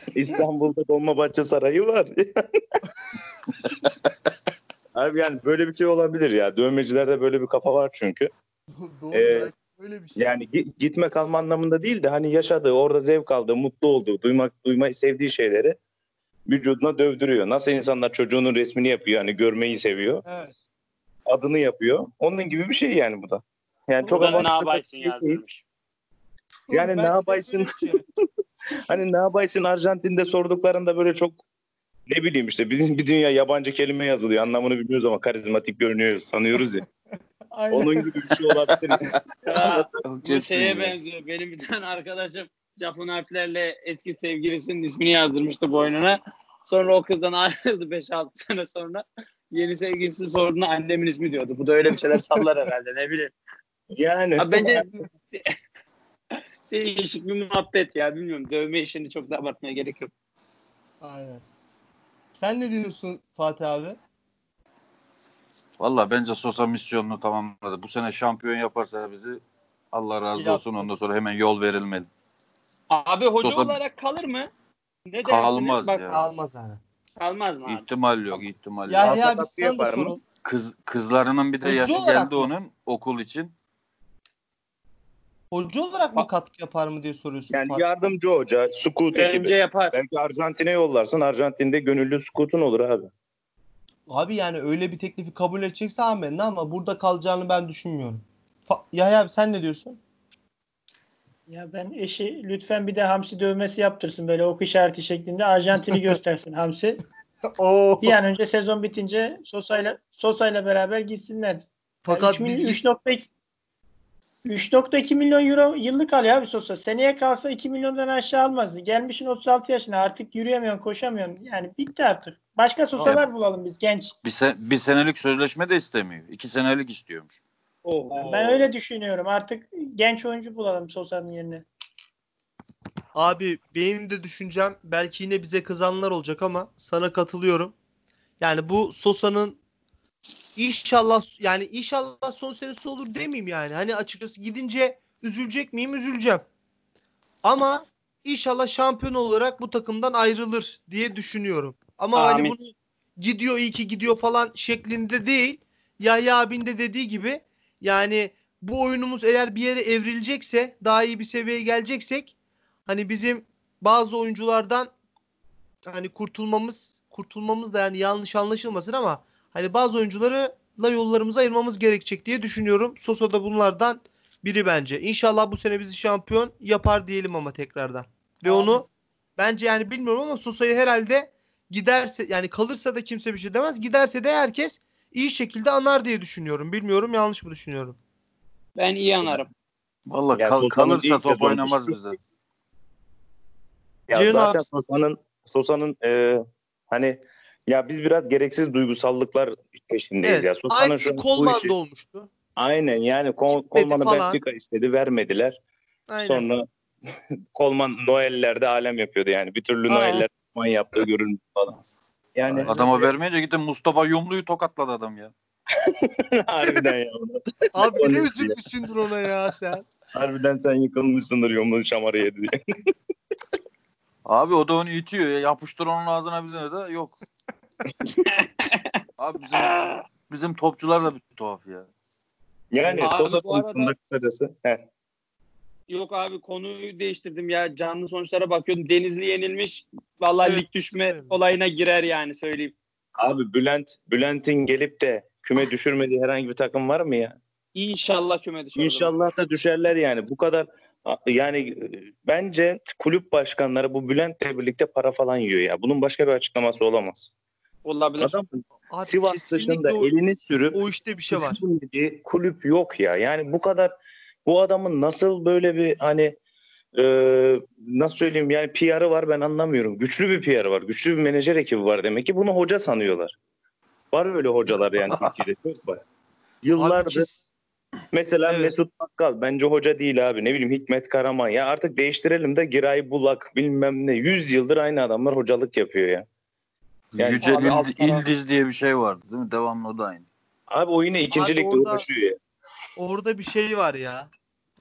İstanbul'da Dolmabahçe Sarayı var. Abi yani böyle bir şey olabilir ya. Dövmecilerde böyle bir kafa var çünkü. Doğru. Ee, belki öyle bir şey. Yani gi- gitme kalma anlamında değil de hani yaşadığı, orada zevk aldığı, mutlu olduğu, duymak, duymayı sevdiği şeyleri vücuduna dövdürüyor. Nasıl insanlar çocuğunun resmini yapıyor hani görmeyi seviyor. Evet. Adını yapıyor. Onun gibi bir şey yani bu da. Yani çok Burada ne yaparsın yazdırmış. Yani ne yapaysın? hani ne yapaysın Arjantin'de sorduklarında böyle çok ne bileyim işte bir, bir dünya yabancı kelime yazılıyor. Anlamını bilmiyoruz ama karizmatik görünüyor sanıyoruz ya. Aynen. Onun gibi bir şey olabilir. Ya, bu şeye benziyor. Benim bir tane arkadaşım Japon harflerle eski sevgilisinin ismini yazdırmıştı boynuna. Sonra o kızdan ayrıldı 5-6 sene sonra. Yeni sevgilisi sorduğunda annemin ismi diyordu. Bu da öyle bir şeyler sallar herhalde ne bileyim. yani Abi bence değişik bir muhabbet ya bilmiyorum. Dövme işini çok da abartmaya gerek yok. Aynen. Sen ne diyorsun Fatih abi? Valla bence Sosa misyonunu tamamladı. Bu sene şampiyon yaparsa bizi Allah razı Yaptı. olsun. Ondan sonra hemen yol verilmeli. Abi hoca Sosa- olarak kalır mı? Ne dersiniz? Kalmaz Bak, ya. Kalmaz yani. Kalmaz mı abi? İhtimal yok, ihtimal yok. Ya ya sana da yapar mı? Kız kızlarının bir de Hoca yaşı olarak geldi mı? onun okul için. Hoca olarak mı katkı yapar mı diye soruyorsun. yani Fatih. yardımcı hoca, scout ekibi. Bence yapar. Belki Arjantin'e yollarsın. Arjantin'de gönüllü scout'un olur abi. Abi yani öyle bir teklifi kabul edecekse amenna ama burada kalacağını ben düşünmüyorum. Fa- Yahya abi sen ne diyorsun? Ya ben eşi lütfen bir de hamsi dövmesi yaptırsın böyle ok işareti şeklinde Arjantin'i göstersin hamsi. Oo. Bir an önce sezon bitince Sosa'yla Sosa'yla beraber gitsinler. Fakat Fakat biz 3.2 3.2 milyon euro yıllık alıyor abi Sosa. Seneye kalsa 2 milyondan aşağı almazdı. Gelmişin 36 yaşına artık yürüyemiyorsun, koşamıyorsun. Yani bitti artık. Başka Sosa'lar bulalım biz genç. Bir, se- bir senelik sözleşme de istemiyor. İki senelik istiyormuş. Oho. Ben öyle düşünüyorum. Artık genç oyuncu bulalım Sosa'nın yerine. Abi benim de düşüncem belki yine bize kızanlar olacak ama sana katılıyorum. Yani bu Sosa'nın inşallah yani inşallah son senesi olur demeyeyim yani. Hani açıkçası gidince üzülecek miyim? Üzüleceğim. Ama inşallah şampiyon olarak bu takımdan ayrılır diye düşünüyorum. Ama hani Amin. bunu gidiyor iyi ki gidiyor falan şeklinde değil. Yahya abin de dediği gibi yani bu oyunumuz eğer bir yere evrilecekse daha iyi bir seviyeye geleceksek hani bizim bazı oyunculardan hani kurtulmamız kurtulmamız da yani yanlış anlaşılmasın ama hani bazı oyuncularla yollarımızı ayırmamız gerekecek diye düşünüyorum. Sosa da bunlardan biri bence. İnşallah bu sene bizi şampiyon yapar diyelim ama tekrardan. Ve Amin. onu bence yani bilmiyorum ama Sosa'yı herhalde giderse yani kalırsa da kimse bir şey demez. Giderse de herkes iyi şekilde anar diye düşünüyorum. Bilmiyorum yanlış mı düşünüyorum? Ben iyi anarım. Valla kal- kalırsa top oynamaz bizde. Ya Ceyhun zaten abi- Sosa'nın Sosa'nın e, hani ya biz biraz gereksiz duygusallıklar peşindeyiz ya. Sosa'nın Aynısı şu an bu Kolman işi- olmuştu. Aynen yani Kol, Kolman'ı. Benfica istedi vermediler. Aynen. Sonra Kolman Noel'lerde alem yapıyordu yani. Bir türlü. Noel'ler Kolman yaptığı görülmüş falan. Yani Adama vermeyince gidin Mustafa Yumlu'yu tokatladı adam ya. harbiden ya. Abi ne ya? üzülmüşsündür ona ya sen. Harbiden sen yıkılmışsındır yumruğun şamarı yedi diye. Abi o da onu itiyor ya. Yapıştır onun ağzına bir tane de yok. Abi bizim, bizim topçular da bir tuhaf ya. Yani Abi Sosa bu arada- konusunda kısacası. Heh. Yok abi konuyu değiştirdim ya. Canlı sonuçlara bakıyordum. Denizli yenilmiş. Vallahi Evet, lig düşme evet. olayına girer yani söyleyeyim. Abi Bülent Bülent'in gelip de küme düşürmediği herhangi bir takım var mı ya? İnşallah küme düşer. o zaman. İnşallah da düşerler yani. Bu kadar yani e, bence kulüp başkanları bu Bülent'le birlikte para falan yiyor ya. Bunun başka bir açıklaması olamaz. Olabilir. Adam Abi Sivas dışında o, elini sürüp o işte bir şey var. kulüp yok ya. Yani bu kadar bu adamın nasıl böyle bir hani e, nasıl söyleyeyim yani PR'ı var ben anlamıyorum. Güçlü bir PR'ı var. Güçlü bir menajer ekibi var demek ki bunu hoca sanıyorlar. Var öyle hocalar yani Türkiye'de çok var. Yıllardır Mesela Evet. Mesut Bakkal bence hoca değil abi. Ne bileyim Hikmet Karaman ya artık değiştirelim de Giray Bulak bilmem ne. 100 yıldır aynı adamlar hocalık yapıyor ya. Yani Yücel abi İld- İldiz diye bir şey vardı değil mi? Devamlı o da aynı. Abi o yine ikinci Abi ligde orada- uğraşıyor ya. orada bir şey var ya.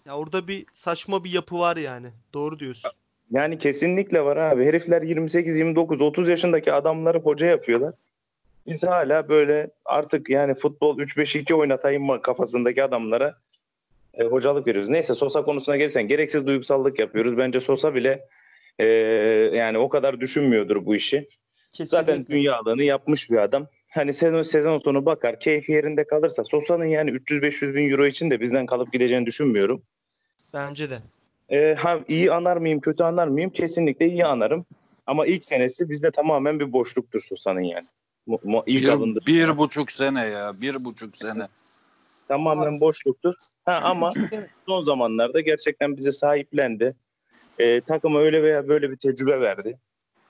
Ya orada bir saçma bir yapı var yani. Doğru diyorsun. Yani kesinlikle var abi. Herifler 28, 29, 30 yaşındaki adamları hoca yapıyorlar. Biz hala böyle artık yani futbol 3-5-2 oynatayım mı kafasındaki adamlara e, hocalık veriyoruz. Neyse Sosa konusuna gelirsen gereksiz duygusallık yapıyoruz. Bence Sosa bile e, yani o kadar düşünmüyordur bu işi. Kesinlikle. Zaten dünyalığını yapmış bir adam. Hani sezon, sezon sonu bakar keyfi yerinde kalırsa Sosa'nın yani 300-500 bin euro için de bizden kalıp gideceğini düşünmüyorum. Bence de. e, ha, iyi anar mıyım, kötü anar mıyım? Kesinlikle iyi anarım. Ama ilk senesi bizde tamamen bir boşluktur Susa'nın yani. Mu, mu, ilk bir, alındı. bir buçuk sene ya. Bir buçuk sene. Tamamen boşluktur. Ha, ama son zamanlarda gerçekten bize sahiplendi. E, takıma öyle veya böyle bir tecrübe verdi.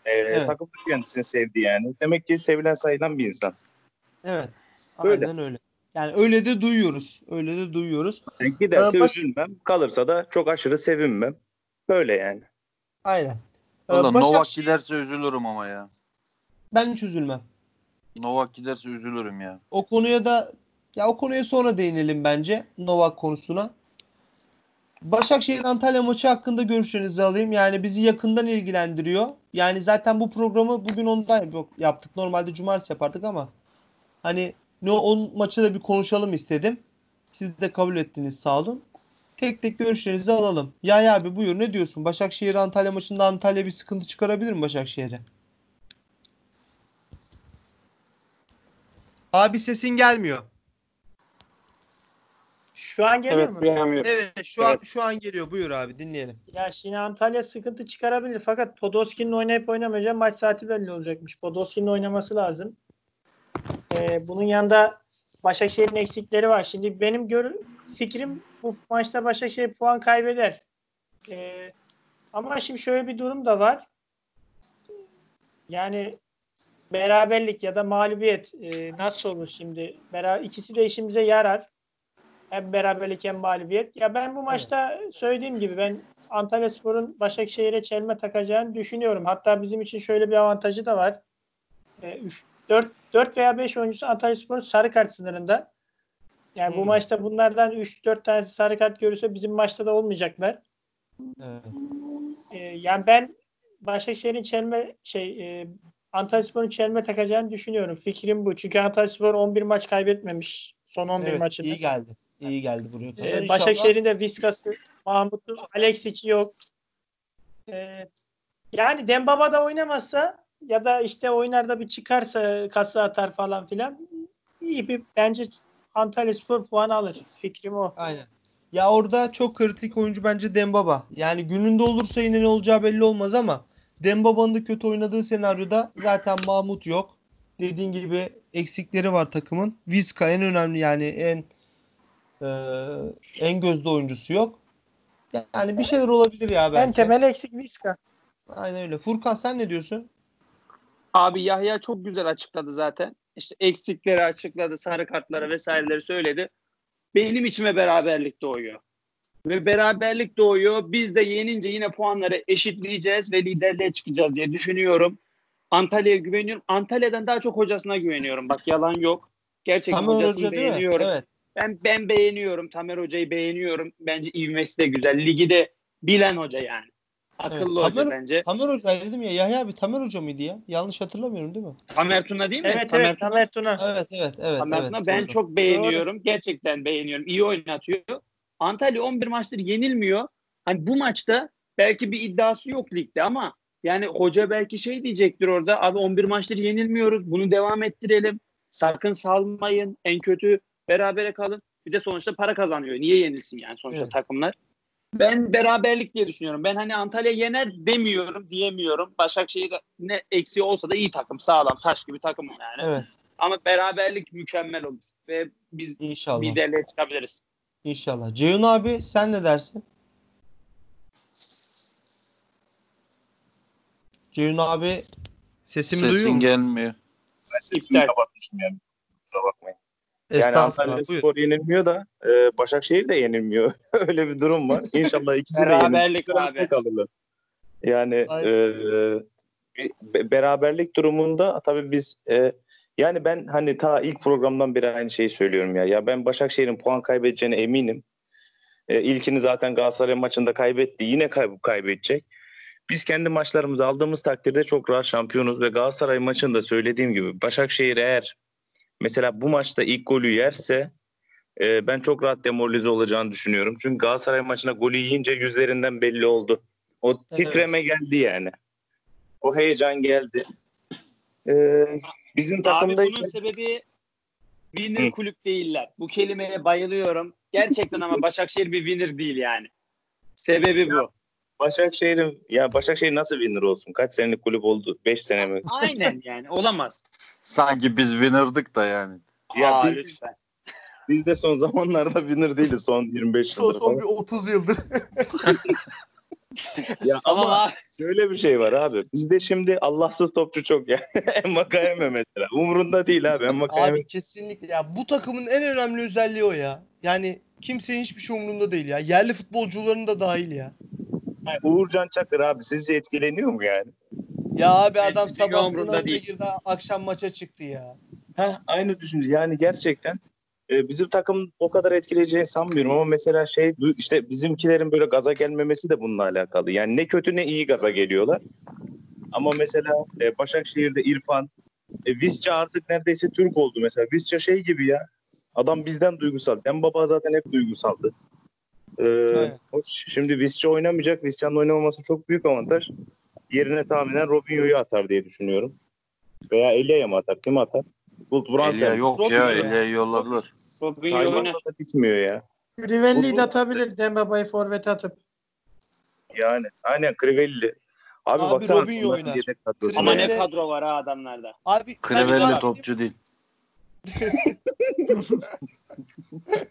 E, Evet. Takım kendisini sevdi yani. Demek ki sevilen sayılan bir insan. Evet. Öyle. Aynen öyle. Yani öyle de duyuyoruz. Öyle de duyuyoruz. Yani giderse Ee, baş- üzülmem. Kalırsa da çok aşırı sevinmem. Böyle yani. Aynen. Ee, Valla Novak Başakşehir- giderse üzülürüm ama ya. Ben hiç üzülmem. Novak giderse üzülürüm ya. O konuya da ya o konuya sonra değinelim bence Novak konusuna. Başakşehir Antalya maçı hakkında görüşlerinizi alayım. Yani bizi yakından ilgilendiriyor. Yani zaten bu programı bugün ondan yaptık. Normalde cumartesi yapardık ama hani ne o maçı da bir konuşalım istedim. Siz de kabul ettiniz sağ olun. Tek tek görüşlerinizi alalım. Ya abi buyur ne diyorsun? Başakşehir Antalya maçında Antalya bir sıkıntı çıkarabilir mi Başakşehir'e? Abi sesin gelmiyor. Şu an geliyor Evet mu? duyamıyorum. Evet şu an şu an geliyor. Buyur abi dinleyelim. Ya şimdi Antalya sıkıntı çıkarabilir fakat Podolski'nin oynayıp oynamayacağı maç saati belli olacakmış. Podolski'nin oynaması lazım. Ee, bunun yanında Başakşehir'in eksikleri var. Şimdi benim gör fikrim bu maçta Başakşehir puan kaybeder. Ee, ama şimdi şöyle bir durum da var. Yani beraberlik ya da mağlubiyet e, nasıl olur şimdi? Beraber, ikisi de işimize yarar. Hem beraberlik hem mağlubiyet. Ya ben bu maçta söylediğim gibi ben Antalya Spor'un Başakşehir'e çelme takacağını düşünüyorum. Hatta bizim için şöyle bir avantajı da var. 4, 4 veya 5 oyuncusu Antalya Spor'un sarı kart sınırında. Yani bu Hmm. maçta bunlardan 3-4 tanesi sarı kart görürse bizim maçta da olmayacaklar. Evet. Ee, yani ben Başakşehir'in çelme şey e, Antalya Spor'un çelme takacağını düşünüyorum. Fikrim bu. Çünkü Antalya Spor 11 maç kaybetmemiş son 11 Evet, maçında. iyi geldi. İyi geldi buraya kadar. Ee, Başakşehir'in de Viskas'ı, Mahmut'u, Alexic'i yok. Ee, yani Dembaba da oynamazsa ya da işte oynar da bir çıkarsa kasa atar falan filan iyi bir bence Antalya Spor puanı alır. Fikrim o. Aynen. Ya orada çok kritik oyuncu bence Dembaba. Yani gününde olursa yine ne olacağı belli olmaz ama Dembaba'nın da kötü oynadığı senaryoda zaten Mahmut yok. Dediğin gibi eksikleri var takımın. Vizca en önemli yani en e, en gözde oyuncusu yok. Yani bir şeyler olabilir ya belki. En temel eksik Viska. Aynen öyle. Furkan sen ne diyorsun? Abi Yahya çok güzel açıkladı zaten. İşte eksikleri açıkladı, sarı kartları vesaireleri söyledi. Benim içime beraberlik doğuyor. Ve beraberlik doğuyor. Biz de yenince yine puanları eşitleyeceğiz ve liderliğe çıkacağız diye düşünüyorum. Antalya'ya güveniyorum. Antalya'dan daha çok hocasına güveniyorum. Bak yalan yok. Gerçekten Tamer hocasını Hoca beğeniyorum. Evet. Ben ben beğeniyorum. Tamer Hoca'yı beğeniyorum. Bence ivmesi de güzel. Ligi de bilen hoca yani. Akıllı Evet, hoca Tamer- bence. Tamer Hoca dedim ya. Yahya abi Tamer Hoca mıydı ya? Yanlış hatırlamıyorum değil mi? Tamer Tuna değil mi? Evet Tamer evet Tuna. Tamer Tuna. Evet evet evet. Tamer evet, Tuna ben doğru. çok beğeniyorum. Gerçekten beğeniyorum. İyi oynatıyor. Antalya 11 maçtır yenilmiyor. Hani bu maçta belki bir iddiası yok ligde ama yani hoca belki şey diyecektir orada. Abi 11 maçtır yenilmiyoruz. Bunu devam ettirelim. Sakın salmayın. En kötü berabere kalın. Bir de sonuçta para kazanıyor. Niye yenilsin yani sonuçta Evet. takımlar? Ben beraberlik diye düşünüyorum. Ben hani Antalya yener demiyorum, diyemiyorum. Başakşehir ne eksiği olsa da iyi takım, sağlam, taş gibi takım yani. Evet Ama beraberlik mükemmel olur ve biz inşallah. liderliğe çıkabiliriz. İnşallah. Ceyhun abi sen ne dersin? Ceyhun abi sesimi duyuyor Sesin mu? gelmiyor. Ben sesimi İptal. kapatmışım yani. Kusura bakmayın. Yani. Antalya buyur. Spor yenilmiyor da e, Başakşehir de yenilmiyor. Öyle bir durum var. İnşallah ikisi de Beraberlik abi. kalırlar. Yani Aynen. e, be- beraberlik durumunda tabii biz e, yani ben hani ta ilk programdan beri aynı şeyi söylüyorum ya. Ya ben Başakşehir'in puan kaybedeceğine eminim. E, ilkini zaten Galatasaray maçında kaybetti. Yine kay- kaybedecek. Biz kendi maçlarımızı aldığımız takdirde çok rahat şampiyonuz ve Galatasaray maçında söylediğim gibi Başakşehir eğer mesela bu maçta ilk golü yerse e, ben çok rahat demoralize olacağını düşünüyorum. Çünkü Galatasaray maçına golü yiyince yüzlerinden belli oldu. O Evet. titreme geldi yani. O heyecan geldi. E, bizim Abi takımda bunun ise sebebi winner Hı. kulüp değiller. Bu kelimeye bayılıyorum. Gerçekten ama Başakşehir bir winner değil yani. Sebebi bu. Başakşehir'in ya Başakşehir nasıl winner olsun? Kaç senelik kulüp oldu? 5 sene mi? Aynen yani olamaz. Sanki biz winner'dık da yani. Ya Aa, biz- lütfen. Biz de son zamanlarda winner değiliz son 25 Son, yıldır son bir falan. 30 yıldır. Ya Ama ama şöyle bir şey var abi. Bizde şimdi Allahsız topçu çok ya. Enmakayeme mesela. Umurunda değil abi. Enmakayeme Abi kesinlikle ya bu takımın en önemli özelliği o ya. Yani kimsenin hiçbir şey umurunda değil ya. Yerli futbolcuların da dahil ya. Uğurcan Çakır abi sizce etkileniyor mu yani? Ya abi adam sabah umurunda sınavına değil. girdi akşam maça çıktı ya. Ha aynı düşünce. Yani gerçekten e, bizim takım o kadar etkileyeceğini sanmıyorum ama mesela şey işte bizimkilerin böyle gaza gelmemesi de bununla alakalı. Yani ne kötü ne iyi gaza geliyorlar. Ama mesela e, Başakşehir'de İrfan, e, Visca artık neredeyse Türk oldu mesela. Visca şey gibi ya. Adam bizden duygusal. Ben baba zaten hep duygusaldı. Ee, Evet. hoş. Şimdi Visca oynamayacak. Visca'nın oynamaması çok büyük avantaj. Yerine tahminen Robinho'yu atar diye düşünüyorum. Veya Elia'ya mı atar? Kim atar? Bulut Elia Brunson. yok Robin ya. Elia'yı yolladılar. Tayland'da da bitmiyor ya. Rivelli'yi Bu- de atabilir Dembaba'yı forvet atıp. Yani aynen Crivelli. Abi, Abi baksana. Robinho oynar. Ama ne kadro var ha adamlarda. Abi Crivelli topçu değil.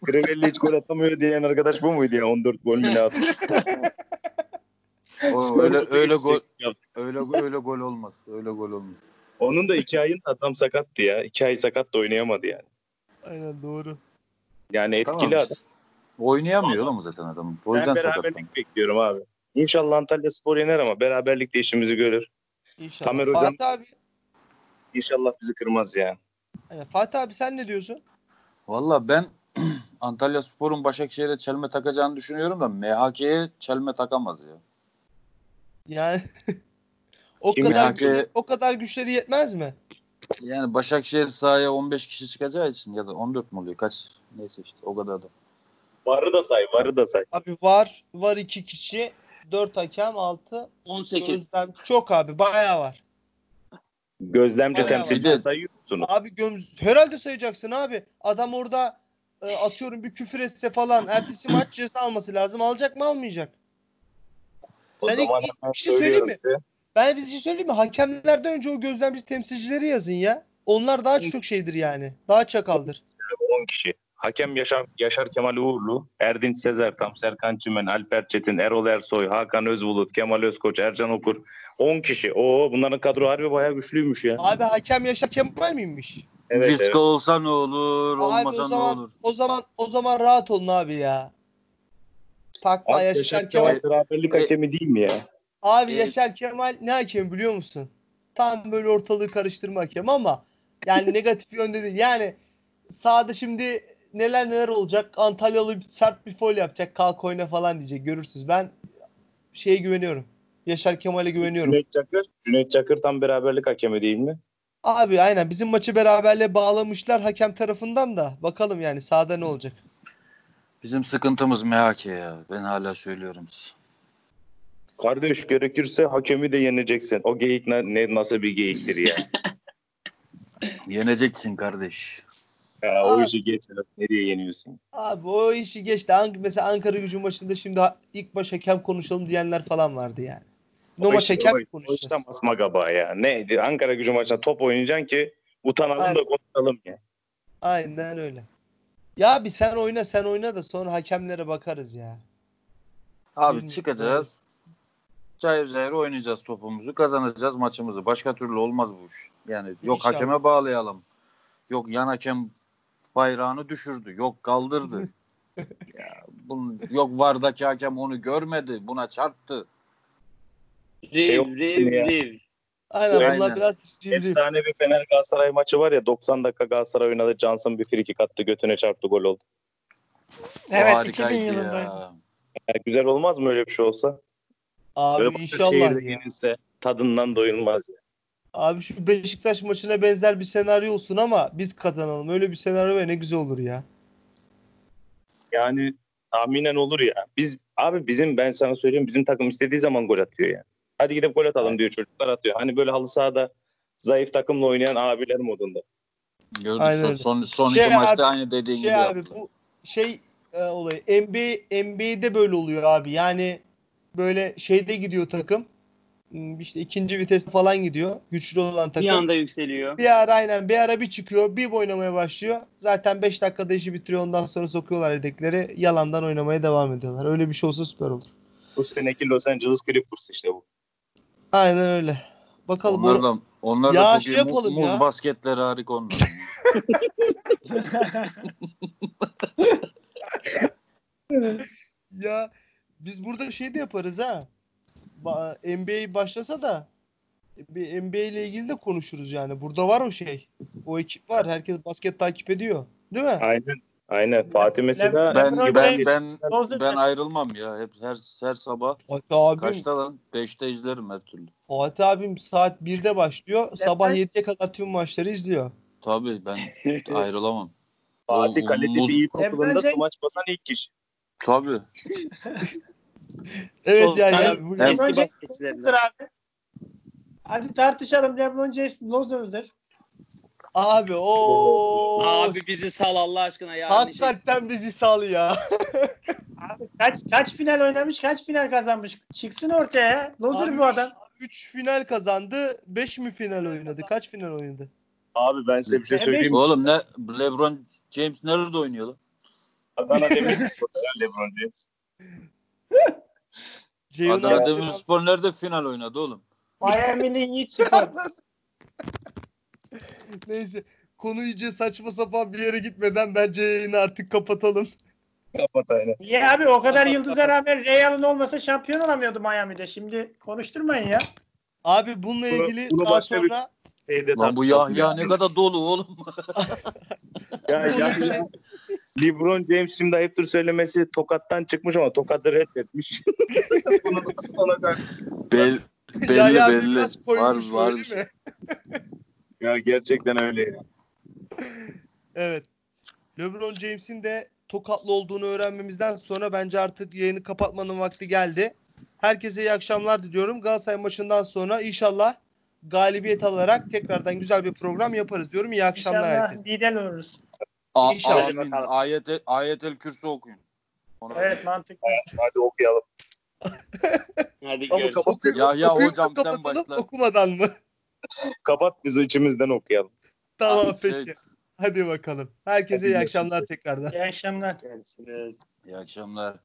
Crivelli hiç gol atamıyor diyen arkadaş bu muydu ya? 14 gol mü ne attı? Öyle öyle gol öyle öyle gol olmaz. Öyle gol olmaz. Onun da iki ayın adam sakattı ya. İki ay sakat da oynayamadı yani. Aynen doğru. Yani etkili Tamam. adam. Oynayamıyor oğlum zaten adam. O yüzden ben sakatlandı. beraberlik bekliyorum abi. İnşallah Antalya Spor yener ama beraberlikte işimizi görür. İnşallah. Tamer hocam- Fatih abi, İnşallah bizi kırmaz ya. aynen. Fatih abi sen ne diyorsun? Valla ben Antalya Spor'un Başakşehir'e çelme takacağını düşünüyorum da MHK'ye çelme takamaz ya. Yani o Kim kadar ya? güçleri, o kadar güçleri yetmez mi? Yani Başakşehir sahaya 15 kişi çıkacağı için ya da 14 mu oluyor kaç? Neyse işte o kadar da. Varı da say, varı da say. Abi var var iki kişi, dört hakem, altı 18. gözlem. Çok abi bayağı var. Gözlemci temsilci sayıyor musunuz? Abi göm herhalde sayacaksın abi. Adam orada e, atıyorum bir küfür etse falan ertesi maç ceza alması lazım. Alacak mı almayacak? O Sen ilk- ilk bir şey söyleyeyim mi? size. Ben bir şey söyleyeyim mi? Hakemlerden önce o gözlemci temsilcileri yazın ya. Onlar daha çok şeydir yani. Daha çakaldır. 10 kişi. Hakem Yaşar, Yaşar Kemal Uğurlu, Erdinç Sezer Tam, Serkan Çimen, Alper Çetin, Erol Ersoy, Hakan Özbulut, Kemal Özkoç, Ercan Okur. 10 kişi. Oo bunların kadro harbi bayağı güçlüymüş ya. Abi hakem Yaşar Kemal miymiş? Evet, Viska evet. olsa ne olur, Abi olmasa o ne zaman olur. o zaman o zaman rahat olun abi ya. Takma Abi Yaşar Yaşar Kemal. Kemal beraberlik hakemi değil mi ya? Abi E- Yaşar Kemal ne hakem biliyor musun? Tam böyle ortalığı karıştırma hakem ama yani negatif yönde değil. Yani sahada şimdi neler neler olacak. Antalyalı sert bir foul yapacak. Kalk oyna falan diyecek. Görürsünüz. Ben şeye güveniyorum. Yaşar Kemal'e güveniyorum. Cüneyt Çakır. Cüneyt Çakır tam beraberlik hakemi değil mi? Abi aynen bizim maçı beraberle bağlamışlar hakem tarafından da. Bakalım yani sahada ne olacak. Bizim sıkıntımız MHK ya. Ben hala söylüyorum size. Kardeş gerekirse hakemi de yeneceksin. O geyik ne, ne- nasıl bir geyiktir ya? Yeneceksin kardeş. ya o Abi. işi geç. Nereye yeniyorsun? Abi o işi geçti. An- Mesela Ankara gücü maçında şimdi ilk baş hakem konuşalım diyenler falan vardı yani. No O maç işte- hakem işte- o işte konuşacağız? masma gaba ya. Neydi? Ankara gücü maçında top oynayacaksın ki utanalım Aynen. da konuşalım ya. Aynen öyle. Ya bir sen oyna sen oyna da sonra hakemlere bakarız ya. Abi Bilmiyorum. çıkacağız. Cayır cayır oynayacağız topumuzu. Kazanacağız maçımızı. Başka türlü olmaz bu iş. Yani yok İnşallah. hakeme bağlayalım. Yok yan hakem bayrağını düşürdü. Yok kaldırdı. ya, bunun, yok vardaki hakem onu görmedi. Buna çarptı. Şey yok Riv, riv, riv. Aynen bunlar Aynen. biraz. Efsane bir Fener Galatasaray maçı var ya 90 dakika Galatasaray oynadı. Johnson bir frikik attı götüne çarptı gol oldu. Evet 2000 harikaydı yılındaydı. ya. Yani güzel olmaz mı öyle bir şey olsa? Böyle Abi başka inşallah yenilse tadından doyulmaz. ya. Abi şu Beşiktaş maçına benzer bir senaryo olsun ama biz kazanalım. Öyle bir senaryo ve ne güzel olur ya. Yani tahminen olur ya. Biz abi bizim ben sana söyleyeyim bizim takım istediği zaman gol atıyor yani. Hadi gidip gol atalım diyor çocuklar atıyor. Hani böyle halı sahada zayıf takımla oynayan abiler modunda. Gördük Aynen son, öyle. son, son Şey iki maçta abi, aynı dediğin Şey gibi abi yaptılar. bu şey e, olayı. NBA NBA'de böyle oluyor abi. Yani böyle şeyde gidiyor takım. Hmm, işte ikinci vites falan gidiyor. Güçlü olan takım. Bir anda yükseliyor. Bir ara aynen bir ara bir çıkıyor. Bir oynamaya başlıyor. Zaten 5 dakikada işi bitiriyor. Ondan sonra sokuyorlar yedekleri. Yalandan oynamaya devam ediyorlar. Öyle bir şey olsa süper olur. Bu seneki Los Angeles Clippers işte bu. Aynen öyle. Bakalım. Onlar da, onlar da çok şey iyi. Yapalım Muz ya. basketleri harika onlar. Ya biz burada şey de yaparız ha. Ba- NBA başlasa da bir NBA ile ilgili de konuşuruz yani. Burada var o şey. O ekip var. Herkes basket takip ediyor. Değil mi? Aynen. Aynen. Fatih mesela ben ben ben ben ayrılmam ya. Hep her her sabah Fatih abim, kaçta lan? 5'te izlerim her türlü. Fatih abim saat 1'de başlıyor. Sabah Lebrun- 7'ye kadar tüm maçları izliyor. Tabii ben ayrılamam. Fatih Kaleti bir Lebron James- smaç basan ilk kişi. Tabii. Evet Sol yani. bu- Hem- Eski loser'dır abi. Hadi tartışalım. LeBron James loser'dır. Abi o Abi bizi sal Allah aşkına ya. Şey- Hakikaten bizi sal ya. Abi kaç kaç final oynamış, kaç final kazanmış. Çıksın ortaya. Loser Abi bu adam. 3 final kazandı. 5 mi final oynadı? Kaç final oynadı? Abi ben size bir şey E, söyleyeyim? Oğlum ne LeBron James nerede oynuyor lan? Adana ya LeBron James. Ceyhun Adana Demirspor nerede final oynadı oğlum? Miami'nin Heat spor. Neyse. Konu iyice saçma sapan bir yere gitmeden bence yayını artık kapatalım. Kapat aynen. Niye abi o kadar yıldıza rağmen Real'ın olmasa şampiyon olamıyordu Miami'de. Şimdi konuşturmayın ya. Abi bununla Bunu- ilgili bunu daha başka bir- sonra Şeyde Lan bu tartışalım Yahya ne kadar dolu oğlum. Ya, ya, LeBron James şimdi ayıptır söylemesi tokattan çıkmış ama tokadı reddetmiş. Bel, belli Yahya abi belli. Var var bir şey. ya gerçekten öyle ya. Evet. LeBron James'in de tokatlı olduğunu öğrenmemizden sonra bence artık yayını kapatmanın vakti geldi. Herkese iyi akşamlar diliyorum. Galatasaray maçından sonra inşallah galibiyet alarak tekrardan güzel bir program yaparız diyorum. İyi akşamlar İnşallah herkese. lider oluruz. A- İnşallah. Amin. Ayet, ayetel kürsü okuyun. Ona Evet mantıklı. Hadi okuyalım. Hadi görüşürüz. kapat, Ya ya Okuyup hocam sen başla. Okumadan mı? kapat biz içimizden okuyalım. tamam şey- peki. Hadi bakalım. Herkese Hadi iyi görüşürüz. akşamlar tekrardan. İyi akşamlar. Görüşürüz. İyi akşamlar.